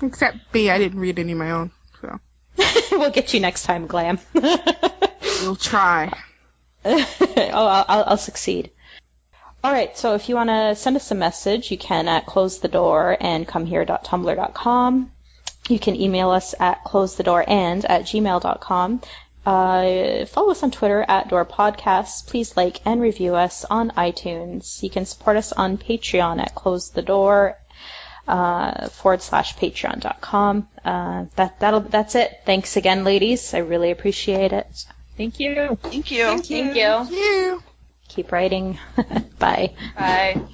Except B, I didn't read any of my own, so <laughs> we'll get you next time, Glam. <laughs> we'll try. <laughs> oh, I'll, I'll, I'll succeed. All right, so if you want to send us a message, you can at close the door and come here.tumblr.com. You can email us at close the door and at gmail.com. Uh, follow us on Twitter at Door Podcasts. Please like and review us on iTunes. You can support us on Patreon at Close the Door uh, forward slash patreon.com. Uh, that that'll that's it. Thanks again, ladies. I really appreciate it. Thank you. Thank you. Thank you. Thank you. Keep writing. <laughs> Bye. Bye.